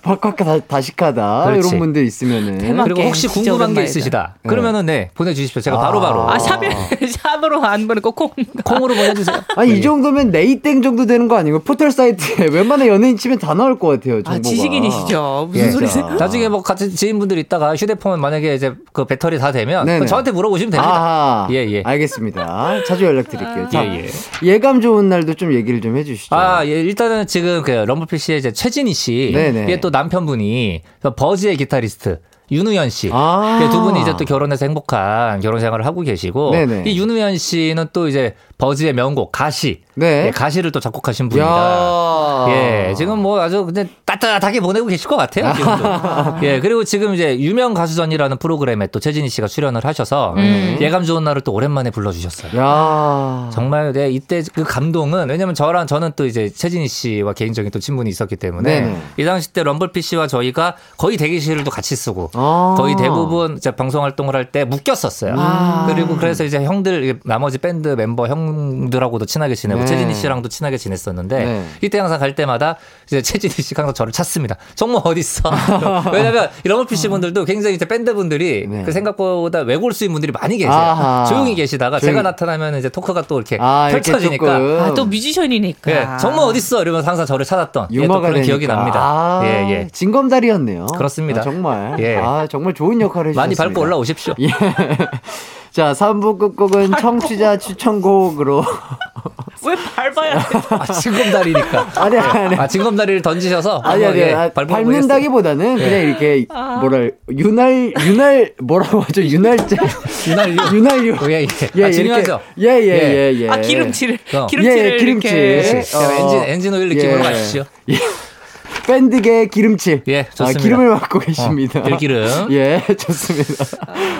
박학다 다식하다. 그렇지. 이런 분들 있으면은. 대박. 그리고 혹시 궁금한 게. 있으시다. 네. 그러면은 네, 보내 주십시오. 제가 바로바로. 아, 샵이, 샵으로 안 보내고 콩. 콩으로 보내 주세요. 아니, 이 정도면 네이땡 정도 되는 거 아니고 포털 사이트에 웬만한 연예인 치면 다 나올 것 같아요. 아, 정보가. 지식인이시죠. 무슨 예. 소리세요? 나중에 뭐 같이 지인분들 있다가 휴대폰 만약에 이제 그 배터리 다 되면 저한테 물어보시면 됩니다. 예, 예. 알겠습니다. 자주 연락드릴게요. 자, 예, 예. 예감 좋은 날도 좀 얘기를 좀 해주시죠. 아, 예, 일단은 지금 그 럼블피쉬의 이제 최진희 씨, 네네. 이게 또 남편분이 버즈의 기타리스트 윤우현 씨, 아. 이두 분이 이제 또 결혼해서 행복한 결혼 생활을 하고 계시고, 네네. 이 윤우현 씨는 또 이제 버즈의 명곡 가시, 네. 예, 가시를 또 작곡하신 분입니다. 야. 예, 지금 뭐 아주 근데 따뜻하게 보내고 계실 것 같아요. 지금도. 예, 그리고 지금 이제 유명 가수전이라는 프로그램에 또 최진희 씨가 출연을 하셔서 음. 예감 좋은 날을 또 오랜만에 불러주셨어요. 야. 정말 네, 이때 그 감동은 왜냐면 저랑 저는 또 이제 최진희 씨와 개인적인 또 친분이 있었기 때문에 네네. 이 당시 때 럼블피 씨와 저희가 거의 대기실도 같이 쓰고 아. 거의 대부분 이제 방송 활동을 할 때 묶였었어요. 아. 그리고 그래서 이제 형들 나머지 밴드 멤버 형들하고도 친하게 지내고 네. 최진희 씨랑도 친하게 지냈었는데 네. 이때 항상 갈 때마다 이제 최진희 씨가 항상 저를 찾습니다. 정모 어디 있어? (laughs) 왜냐면 이 럼블피 씨 분들도 굉장히 이제 밴드 분들이 네. 그 생각보다 외골 수인 분들이 많이 계세요. 아하. 조용히 계시다가 조용히. 제가 나타나면 이제 토크가 또 이렇게 아, 이렇게 펼쳐지니까 조금. 아, 또 뮤지션이니까. 예, 정모 어딨어? 이러면서 항상 저를 찾았던 예, 또 그런 되니까. 기억이 납니다. 아, 예, 예. 진검다리였네요. 그렇습니다. 아, 정말. 예. 아, 정말 좋은 역할을 해주셨습니다. 많이 밟고 올라오십시오. 예. (laughs) 자, 3부 끝곡은 청취자 추천곡으로. (laughs) 왜 밟아야 돼? (laughs) 아, 징검다리니까. 아니, 아니. 아, 징검다리를 던지셔서 아니, 아니, 예, 아. 밟는다기보다는 그냥 이렇게, 뭐랄, 윤활, 윤활, 뭐라고 하죠? 윤활제? 윤활유. 윤활유. 예, 예. 예, 아, 중요하죠. 예, 예, 예, 예. 아, 기름칠을. 어. 기름칠을 예, 기름칠. 이렇게. 어. 엔진, 엔진 오일 느낌으로 예. 가십시오. 예. 밴드계 기름칠. 예, 좋습니다. 아, 기름을 맡고 계십니다. 어, 들기름. (laughs) 예, 좋습니다.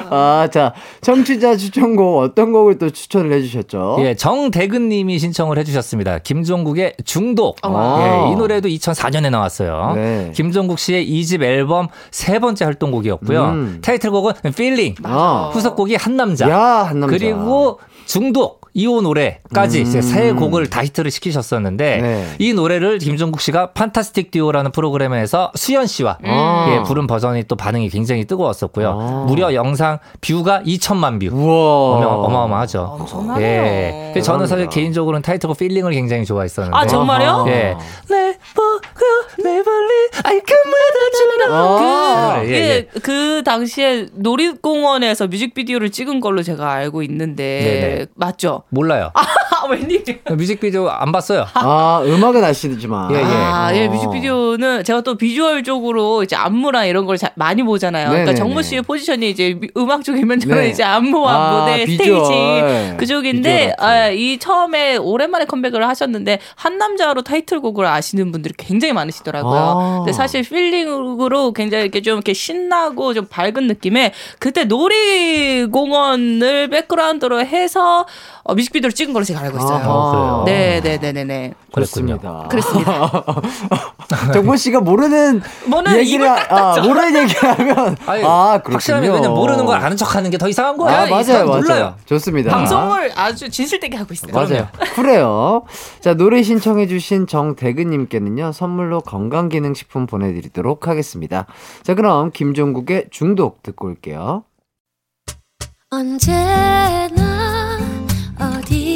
아, 자, 청취자 추천곡 어떤 곡을 또 추천을 해주셨죠? 예, 정대근 님이 신청을 해주셨습니다. 김종국의 중독. 아. 예, 이 노래도 2004년에 나왔어요. 네. 김종국 씨의 2집 앨범 세 번째 활동곡이었고요. 음. 타이틀곡은 Feeling. 아. 후속곡이 한 남자. 야, 한 남자. 그리고 중독. 이 노래까지 음. 이제 세 곡을 다 히트를 시키셨었는데 네. 이 노래를 김종국 씨가 판타스틱 듀오라는 프로그램에서 수현 씨와 아. 예, 부른 버전이 또 반응이 굉장히 뜨거웠었고요. 아. 무려 영상 view가 2천만 view. 우와. 어마, 어마 어마하죠. 엄청나네요. 예. 그래서 저는 사실. 개인적으로는 타이틀곡 Feeling을 굉장히 좋아했었는데. 아, 정말요? 예. Never go, never leave. 아이 그무도 아. 그, 예, 예, 예. 그 당시에 놀이공원에서 뮤직비디오를 찍은 걸로 제가 알고 있는데 네네. 맞죠? 몰라요. 아 (laughs) 웬일? 뮤직비디오 안 봤어요. 아, 음악은 아시지만. 예, 예. 아, 예, 어. 뮤직비디오는 제가 또 비주얼적으로 이제 안무랑 이런 걸 자- 많이 보잖아요. 그러니까 네네네. 정모 씨의 포지션이 이제 미- 음악 쪽이면 저는 네. 이제 안무와 아, 무대, 비주얼. 스테이지 그쪽인데 비주얼 같은. 아, 이 처음에 오랜만에 컴백을 하셨는데 한 남자로 타이틀곡을 아시는 분들이 굉장히 많으시더라고요. 아. 근데 사실 Feeling으로 굉장히 이렇게 좀 이렇게 신나고 좀 밝은 느낌에 그때 놀이공원을 백그라운드로 해서 어, 뮤직비디오를 찍은 걸로 제가 알고 있어요. 아, 그래요? 네, 네, 네, 네, 네. 그렇습니다. 그렇습니다. (laughs) 정모 씨가 모르는 뭐는 얘기를 입을 하- 딱 아. 모르는 얘기를 하면 (laughs) 아니, 아 그렇군요. 확실하면 왜냐면 모르는 걸 아는 척하는 게 더 이상한 거야. 아이 맞아요 맞아요. 몰라요. 좋습니다. 방송을 아주 진실되게 하고 있어요. 맞아요. (laughs) 그래요. 자, 노래 신청해주신 정대근님께는요, 선물로 건강기능식품 보내드리도록 하겠습니다. 자, 그럼 김종국의 중독 듣고 올게요. 언제나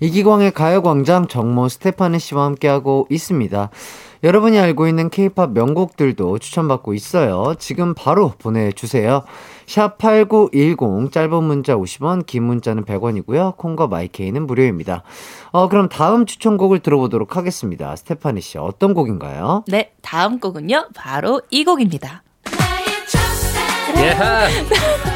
이기광의 가요광장 정모 스테파니 씨와 함께하고 있습니다. 여러분이 알고 있는 케이팝 명곡들도 추천받고 있어요. 지금 바로 보내주세요. 샵8910 짧은 문자 50원 긴 문자는 100원이고요. 콩과 마이케이는 무료입니다. 어, 그럼 다음 추천곡을 들어보도록 하겠습니다. 스테파니 씨 어떤 곡인가요? 네, 다음 곡은요. 바로 이 곡입니다. 예. (laughs)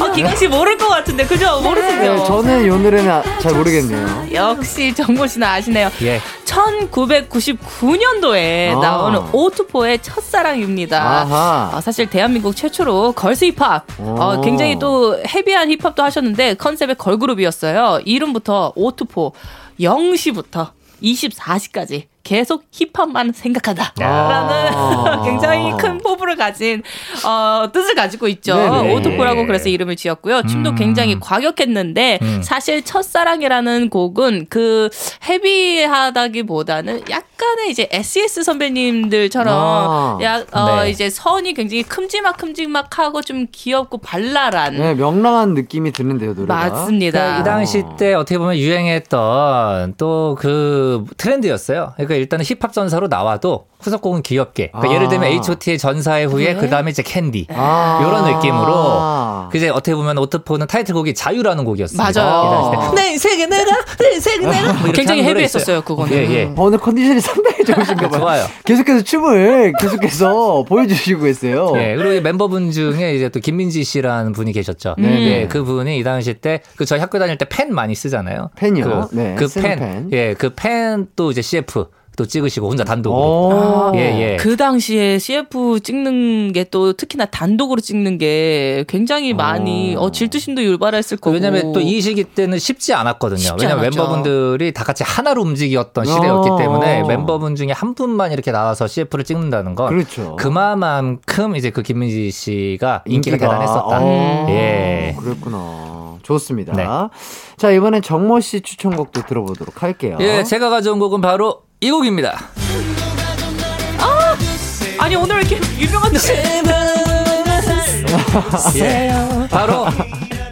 어, 기광 씨 모를 것 같은데, 그죠? 모르시죠? 네, 저는 이 노래는 아- 잘 모르겠네요. 역시 정모 씨는 아시네요. 예. 1999년도에 아. 나오는 오투포의 첫사랑입니다. 아하. 어, 사실 대한민국 최초로 걸스 힙합, 어, 오. 굉장히 또 헤비한 힙합도 하셨는데 컨셉의 걸그룹이었어요. 이름부터 오투포 0시부터 24시까지 계속 힙합만 생각한다. 라는 아. (laughs) 굉장히 큰 포부를 가진 어, 뜻을 가지고 있죠. 네네. 오토포라고 그래서 이름을 지었고요. 춤도 음. 굉장히 과격했는데 음. 사실 첫사랑이라는 곡은 그 헤비하다기보다는 약 간의 이제 S.E.S 선배님들처럼 아. 약 어, 네. 이제 선이 굉장히 큼지막 큼지막하고 좀 귀엽고 발랄한 네, 명랑한 느낌이 드는데요, 노래가. 맞습니다. 이 당시 때 어떻게 보면 유행했던 또 그 트렌드였어요. 그러니까 일단은 힙합 전사로 나와도 후속곡은 귀엽게. 그러니까 아. 예를 들면 H.O.T의 전사의 후에 그래? 그 다음에 이제 캔디. 아. 이런 느낌으로. 아. 그 이제 어떻게 보면 오트포는 타이틀곡이 자유라는 곡이었어요. 맞아요. 내 인생에 내가 내 인생에 내가 뭐 굉장히 헤비했었어요. 그거는. 예, 예. 오늘 컨디션이 상당히 좋으신가 봐요. 좋아요. 계속해서 춤을 계속해서 보여주시고 계세요. 예, 그리고 이 멤버분 중에 이제 또 김민지 씨라는 분이 계셨죠. 네, 네. 예, 그 분이 이 당시 때 그 저희 학교 다닐 때 펜 많이 쓰잖아요. 펜이요? 그, 네, 그 펜. 펜. 예, 그 펜 또 이제 CF 또 찍으시고 혼자 단독으로. 오. 예, 예. 그 당시에 CF 찍는 게 또 특히나 단독으로 찍는 게 굉장히 많이 어, 질투심도 유발했을 거고. 왜냐면 또 이 시기 때는 쉽지 않았거든요. 쉽지 왜냐면 않았죠. 멤버분들이 다 같이 하나로 움직였던 시대였기 어. 때문에 멤버분 중에 한 분만 이렇게 나와서 CF를 찍는다는 건 그렇죠. 그만큼 이제 그 김민지 씨가 인기가, 대단했었다. 어, 예. 그랬구나. 좋습니다. 네. 자, 이번엔 정모 씨 추천곡도 들어보도록 할게요. 예, 제가 가져온 곡은 바로 이 곡입니다. 아니 오늘 왜 이렇게 유명한 노래 예. 바로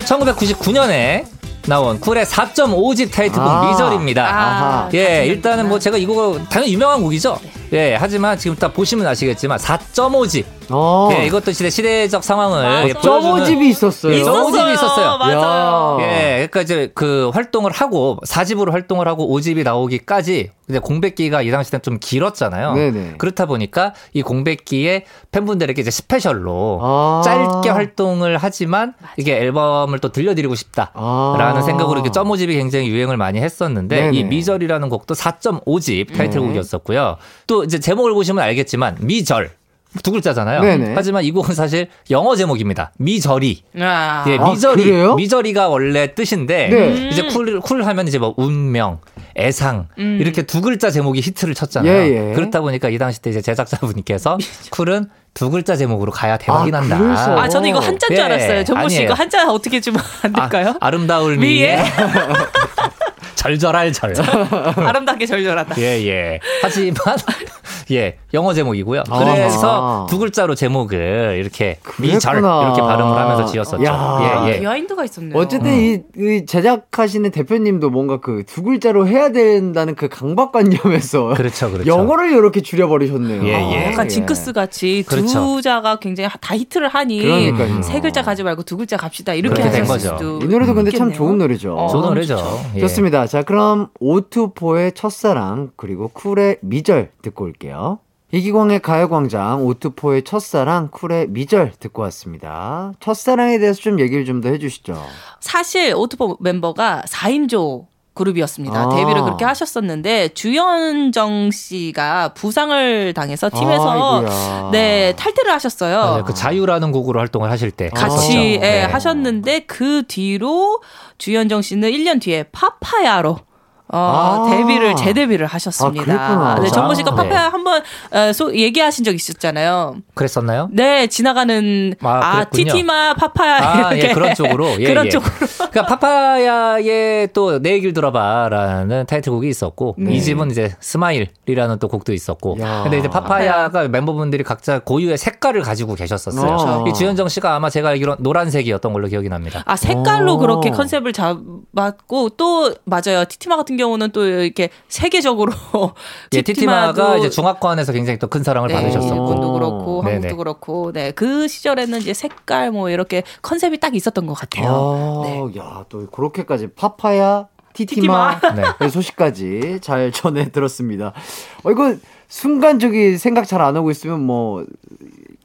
1999년에 나온 쿨의 4.5집 타이틀곡 아. 미절입니다. 아하. 예, 일단은 뭐 제가 이거 당연히 유명한 곡이죠. 예, 하지만 지금 딱 보시면 아시겠지만 4.5집. 어. 예, 이것도 시대 시대적 상황을 맞아. 예, 점오집이 있었어요. 있었어요. 점오집이 있었어요. 맞아요. 야. 예, 그러니까 이제 그 활동을 하고 4집으로 활동을 하고 5집이 나오기까지 이제 공백기가 이 당시 때는 좀 길었잖아요. 네네. 그렇다 보니까 이 공백기에 팬분들에게 이제 스페셜로 아. 짧게 활동을 하지만 이게 앨범을 또 들려드리고 싶다라는 아. 생각으로 이렇게 점오집이 굉장히 유행을 많이 했었는데 네네. 이 미절이라는 곡도 4.5집 타이틀곡이었었고요. 또 이제 제목을 보시면 알겠지만 미절 두 글자잖아요. 네네. 하지만 이 곡은 사실 영어 제목입니다. Misery. 아. 예, 아, Misery. 그래요? Misery가 원래 뜻인데 네. 이제 쿨, 쿨 하면 이제 뭐 운명, 애상 음. 이렇게 두 글자 제목이 히트를 쳤잖아요. 예, 예. 그렇다 보니까 이 당시 때 이제 제작자분께서 (laughs) 쿨은 두 글자 제목으로 가야 대박이 아, 난다. 그래서. 아, 저는 이거 한자인 줄 예, 알았어요. 정모 씨 아니에요. 이거 한자 어떻게 좀안 될까요? 아, 름다울 미에? 미에 (laughs) 절절할 절. 아름답게 절절하다. 예, 예. 하지만, (laughs) 예, 영어 제목이고요. 아. 그래서 두 글자로 제목을 이렇게 미절 그랬구나. 이렇게 발음을 하면서 지었었죠. 야. 예, 예. 비하인드가 있었네요. 어쨌든 이, 이 제작하시는 대표님도 뭔가 그 두 글자로 해야 된다는 그 강박관념에서 그렇죠, 그렇죠. 영어를 이렇게 줄여버리셨네요. 예, 예. 약간 예. 징크스 같이 그렇죠. 두 자가 굉장히 다 히트를 하니 그러니까요. 세 글자 가지 말고 두 글자 갑시다 이렇게 된 거죠. 수도 이 노래도 근데 참 있겠네요. 좋은 노래죠. 어, 좋은 노래죠. 예. 좋습니다. 자, 그럼 오투포의 첫사랑 그리고 쿨의 미절 듣고 올게요. 이기광의 가요광장 오투포의 첫사랑 쿨의 미절 듣고 왔습니다. 첫사랑에 대해서 좀 얘기를 좀 더 해주시죠. 사실 오토포 멤버가 4인조 그룹이었습니다. 아. 데뷔를 그렇게 하셨었는데 주현정 씨가 부상을 당해서 팀에서 아이고야. 네 탈퇴를 하셨어요. 맞아요. 그 자유라는 곡으로 활동을 하실 때 같이 했었죠. 예, 네. 하셨는데 그 뒤로 주현정 씨는 1년 뒤에 파파야로 어, 아. 데뷔를 재데뷔를 하셨습니다. 아. 네, 정모 씨가 네. 파파야 한번 어, 소- 얘기하신 적 있었잖아요. 그랬었나요? 네, 지나가는 아, 아. 티티마 파파야 아, 이렇게 예, 그런 쪽으로. (laughs) 예, 그런 예. 쪽으로. 그러니까 파파야의 또 내 얘기를 들어봐라는 타이틀곡이 있었고 네. 2집은 이제 Smile이라는 또 곡도 있었고. 야. 근데 이제 파파야가 멤버분들이 각자 고유의 색깔을 가지고 계셨었어요. 그렇죠. 이 주현정 씨가 아마 제가 알기로 노란색이었던 걸로 기억이 납니다. 아 색깔로 오. 그렇게 concept을 잡았고 또 맞아요 티티마 같은 경우는 또 이렇게 세계적으로 (laughs) 예, 티티마가 이제 중화권에서 굉장히 또 큰 사랑을 네, 받으셨었고. 일본도 그렇고 네네. 한국도 그렇고 네 그 시절에는 이제 색깔 뭐 이렇게 컨셉이 딱 있었던 것 같아요. 아, 네. 야, 또 그렇게까지 파파야, 티티마, (laughs) 네. 의 소식까지 잘 전해 들었습니다. 어, 이거 순간 적인 생각 잘 안 하고 있으면 뭐,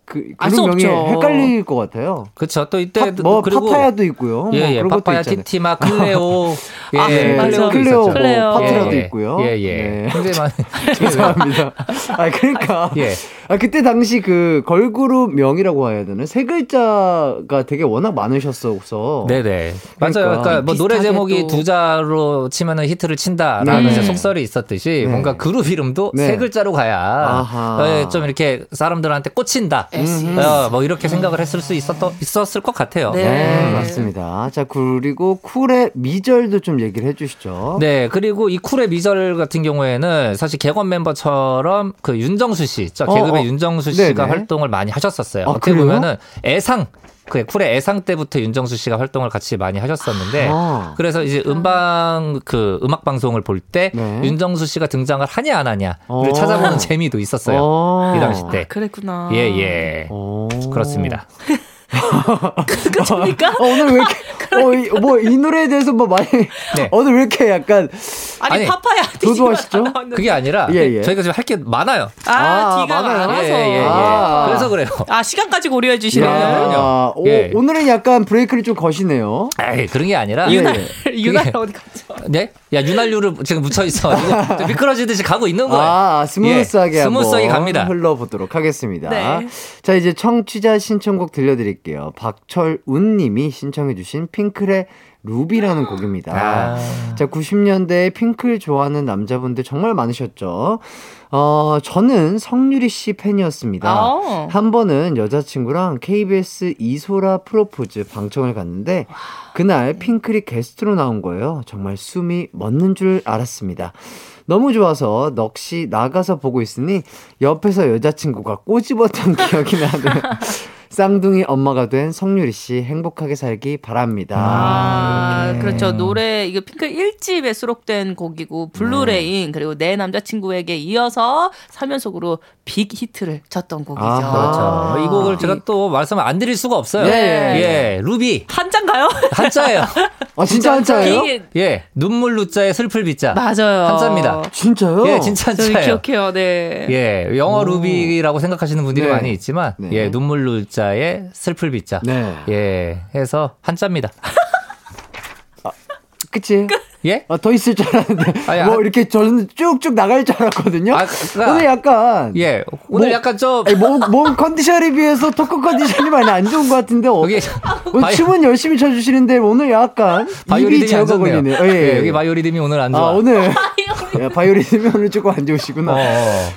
그, 알수 그룹 명이 없죠. 헷갈릴 것 같아요. 그렇죠. 또 이때 파, 뭐, 그리고 파파야도 있고요. 예, 뭐 예. 그런 것도 파파야, 있잖아요. 티티마, 클레오. 예, (laughs) 아, 예. 맞아. 클레오도 클레오. 뭐, 클레오. 파트라도 예, 있고요. 예, 예. 네. 굉장히 많은. (laughs) 죄송합니다. (laughs) 아, 그러니까. 예. 아, 그때 당시 그 걸그룹 명이라고 해야 되나? 세 글자가 되게 워낙 많으셨어서. 네네. 맞아요. 그러니까. 그러니까 뭐 노래 제목이 또. 두 자로 치면은 히트를 친다라는 네. 속설이 있었듯이 네. 뭔가 그룹 이름도 네. 세 글자로 가야 아하. 어, 좀 이렇게 사람들한테 꽂힌다. SES. 어, 뭐 이렇게 생각을 했을 수 있었던, 있었을 것 같아요. 네. 네, 맞습니다. 자, 그리고 쿨의 미절도 좀 얘기를 해 주시죠. 네, 그리고 이 쿨의 미절 같은 경우에는 사실 개건 멤버처럼 그 윤정수 씨, 저 어, 개그 맨 어. 윤정수 씨가 네네. 활동을 많이 하셨었어요. 아, 어떻게 그래요? 보면은 애상, 그 쿨의 애상 때부터 윤정수 씨가 활동을 같이 많이 하셨었는데 아. 그래서 이제 음방 그 음악 방송을 볼때 네. 윤정수 씨가 등장을 하냐 안 하냐를 어. 찾아보는 재미도 있었어요. 어. 이 당시 때. 그랬구나. 예, 예. 어. 그렇습니다. (laughs) 그렇습니까? 어, 오늘 왜 이렇게, (laughs) 어, 뭐, 이 노래에 대해서 뭐 많이, 네. (laughs) 오늘 왜 이렇게 약간, 아니, 아니, 파파야 (laughs) 도도하시죠? 그게 아니라 예, 예. 저희가 지금 할 게 많아요. 아, 아, 뒤가? 많아서. 예, 예, 예. 아. 그래서 그래요. 아, 시간까지 고려해 주시네요. 야, 오, 예. 오늘은 약간 브레이크를 좀 거시네요. 에이, 그런 게 아니라. 예. 윤활, 윤활 어디 갔죠? 네? 야, 윤활유를 지금 묻혀 있어가지고 좀 미끄러지듯이 가고 있는 거예요. 아, smooth하게 예, smooth하게 한번 갑니다. 흘러보도록 하겠습니다. 네. 자, 이제 청취자 신청곡 들려드릴게요. 박철운 님이 신청해주신 핑클의 루비라는 곡입니다. 아. 자, 90년대에 핑클 좋아하는 남자분들 정말 많으셨죠. 어, 저는 성유리 씨 팬이었습니다. 아. 한 번은 여자친구랑 KBS 이소라 프로포즈 방청을 갔는데 그날 핑클이 게스트로 나온 거예요. 정말 숨이 멎는 줄 알았습니다. 너무 좋아서 넋이 나가서 보고 있으니 옆에서 여자친구가 꼬집었던 기억이 나는 (laughs) 쌍둥이 엄마가 된 성유리 씨 행복하게 살기 바랍니다. 아. 그렇죠. 노래, 이거 핑클 1집에 수록된 곡이고, Blue Rain, 그리고 내 남자친구에게 이어서 삼연속으로 빅 히트를 쳤던 곡이죠. 아하. 그렇죠. 이 곡을 제가 또 말씀을 안 드릴 수가 없어요. 네. 예, 루비. 한잔가요? 한자예요. (laughs) 아, 진짜 한자예요? 예, 눈물 루자에 슬플 비자. 맞아요. 한자입니다. 진짜요? 예, 진짜 한자예요. 기억해요, 네. 예, 영어 루비라고 생각하시는 분들이 네. 많이 있지만, 네. 예, 눈물 루자 에 슬플 비자. 네. 예, 해서 한자입니다. 그치? 예? 아, 더 있을 줄 알았는데 (laughs) 아니, 뭐 아- 이렇게 저는 쭉쭉 나갈 줄 알았거든요. 아, 그러니까- 오늘 약간 예. 오늘 뭐- 약간 좀 아니, 몸, 몸 컨디션에 비해서 토크 컨디션이 많이 안 좋은 것 같은데 어, 여기 오늘 바이- 춤은 열심히 춰 주시는데 오늘 약간 바이오리듬이 안 좋네요. 예, 예, 예. 여기 바이오리듬이 오늘 안 좋아. 아 오늘 (laughs) 예, 바이오리듬이 오늘 조금 안 좋으시구나. 어,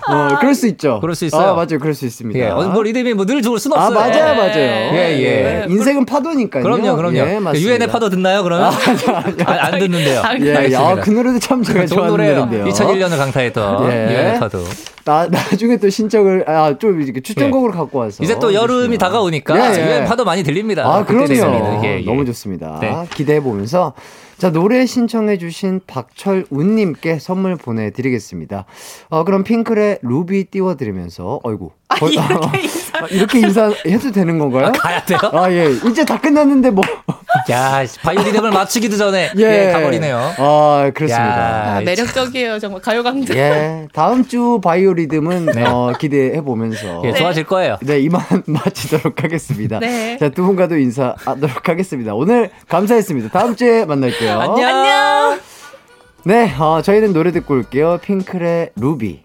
어. 어, 그럴 수 있죠. 그럴 수 있어요. 아, 맞아요. 그럴 수 있습니다. 예, 어, 뭐 리듬이 뭐 늘 좋을 순 아, 없어요. 맞아요, 맞아요. 예, 예. 인생은 파도니까요. 그럼요, 그럼요. 예, 맞습니다. 유엔의 파도 듣나요, 그러면? 아, 안 듣는데요. 예, 예. 아, 그 노래도 참 제가 좋은 좋아하는 노래예요. 노래인데요. 2001년을 강타했던 예. 유엔의 파도. 나, 나중에 또 신청을, 아, 좀 이렇게 추천곡으로 갖고 와서. 예. 이제 또 여름이 다가오니까 예, 예. 유엔 파도 많이 들립니다. 아. 그럼요. 예, 예. 너무 좋습니다. 네. 기대해 보면서 자 노래 신청해주신 박철운님께 선물 보내드리겠습니다. 어 그럼 핑클의 루비 띄워드리면서 어이구 거- 이렇게 (laughs) 인사. 아, 이렇게 인사해도 되는 건가요? 가야 돼요? 아 예 이제 다 끝났는데 뭐 야, 바이오리듬을 맞추기도 전에 예. 예, 가버리네요. 아 그렇습니다. 아, 매력적이에요 정말 가요 강좌. 예 다음 주 바이오리듬은 어, 기대해 보면서 예, 좋아질 거예요. 네, 이만 (laughs) 마치도록 하겠습니다. 네. 자, 두 분과도 인사하도록 하겠습니다. 오늘 감사했습니다. 다음 주에 만날게요. 안녕. 안녕. 네, 어, 저희는 노래 듣고 올게요. 핑클의 루비.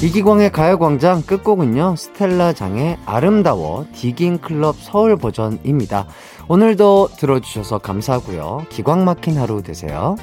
이기광의 가요광장 끝곡은요, 스텔라 장의 아름다워 디깅클럽 서울 버전입니다. 오늘도 들어주셔서 감사하고요. 기광 막힌 하루 되세요.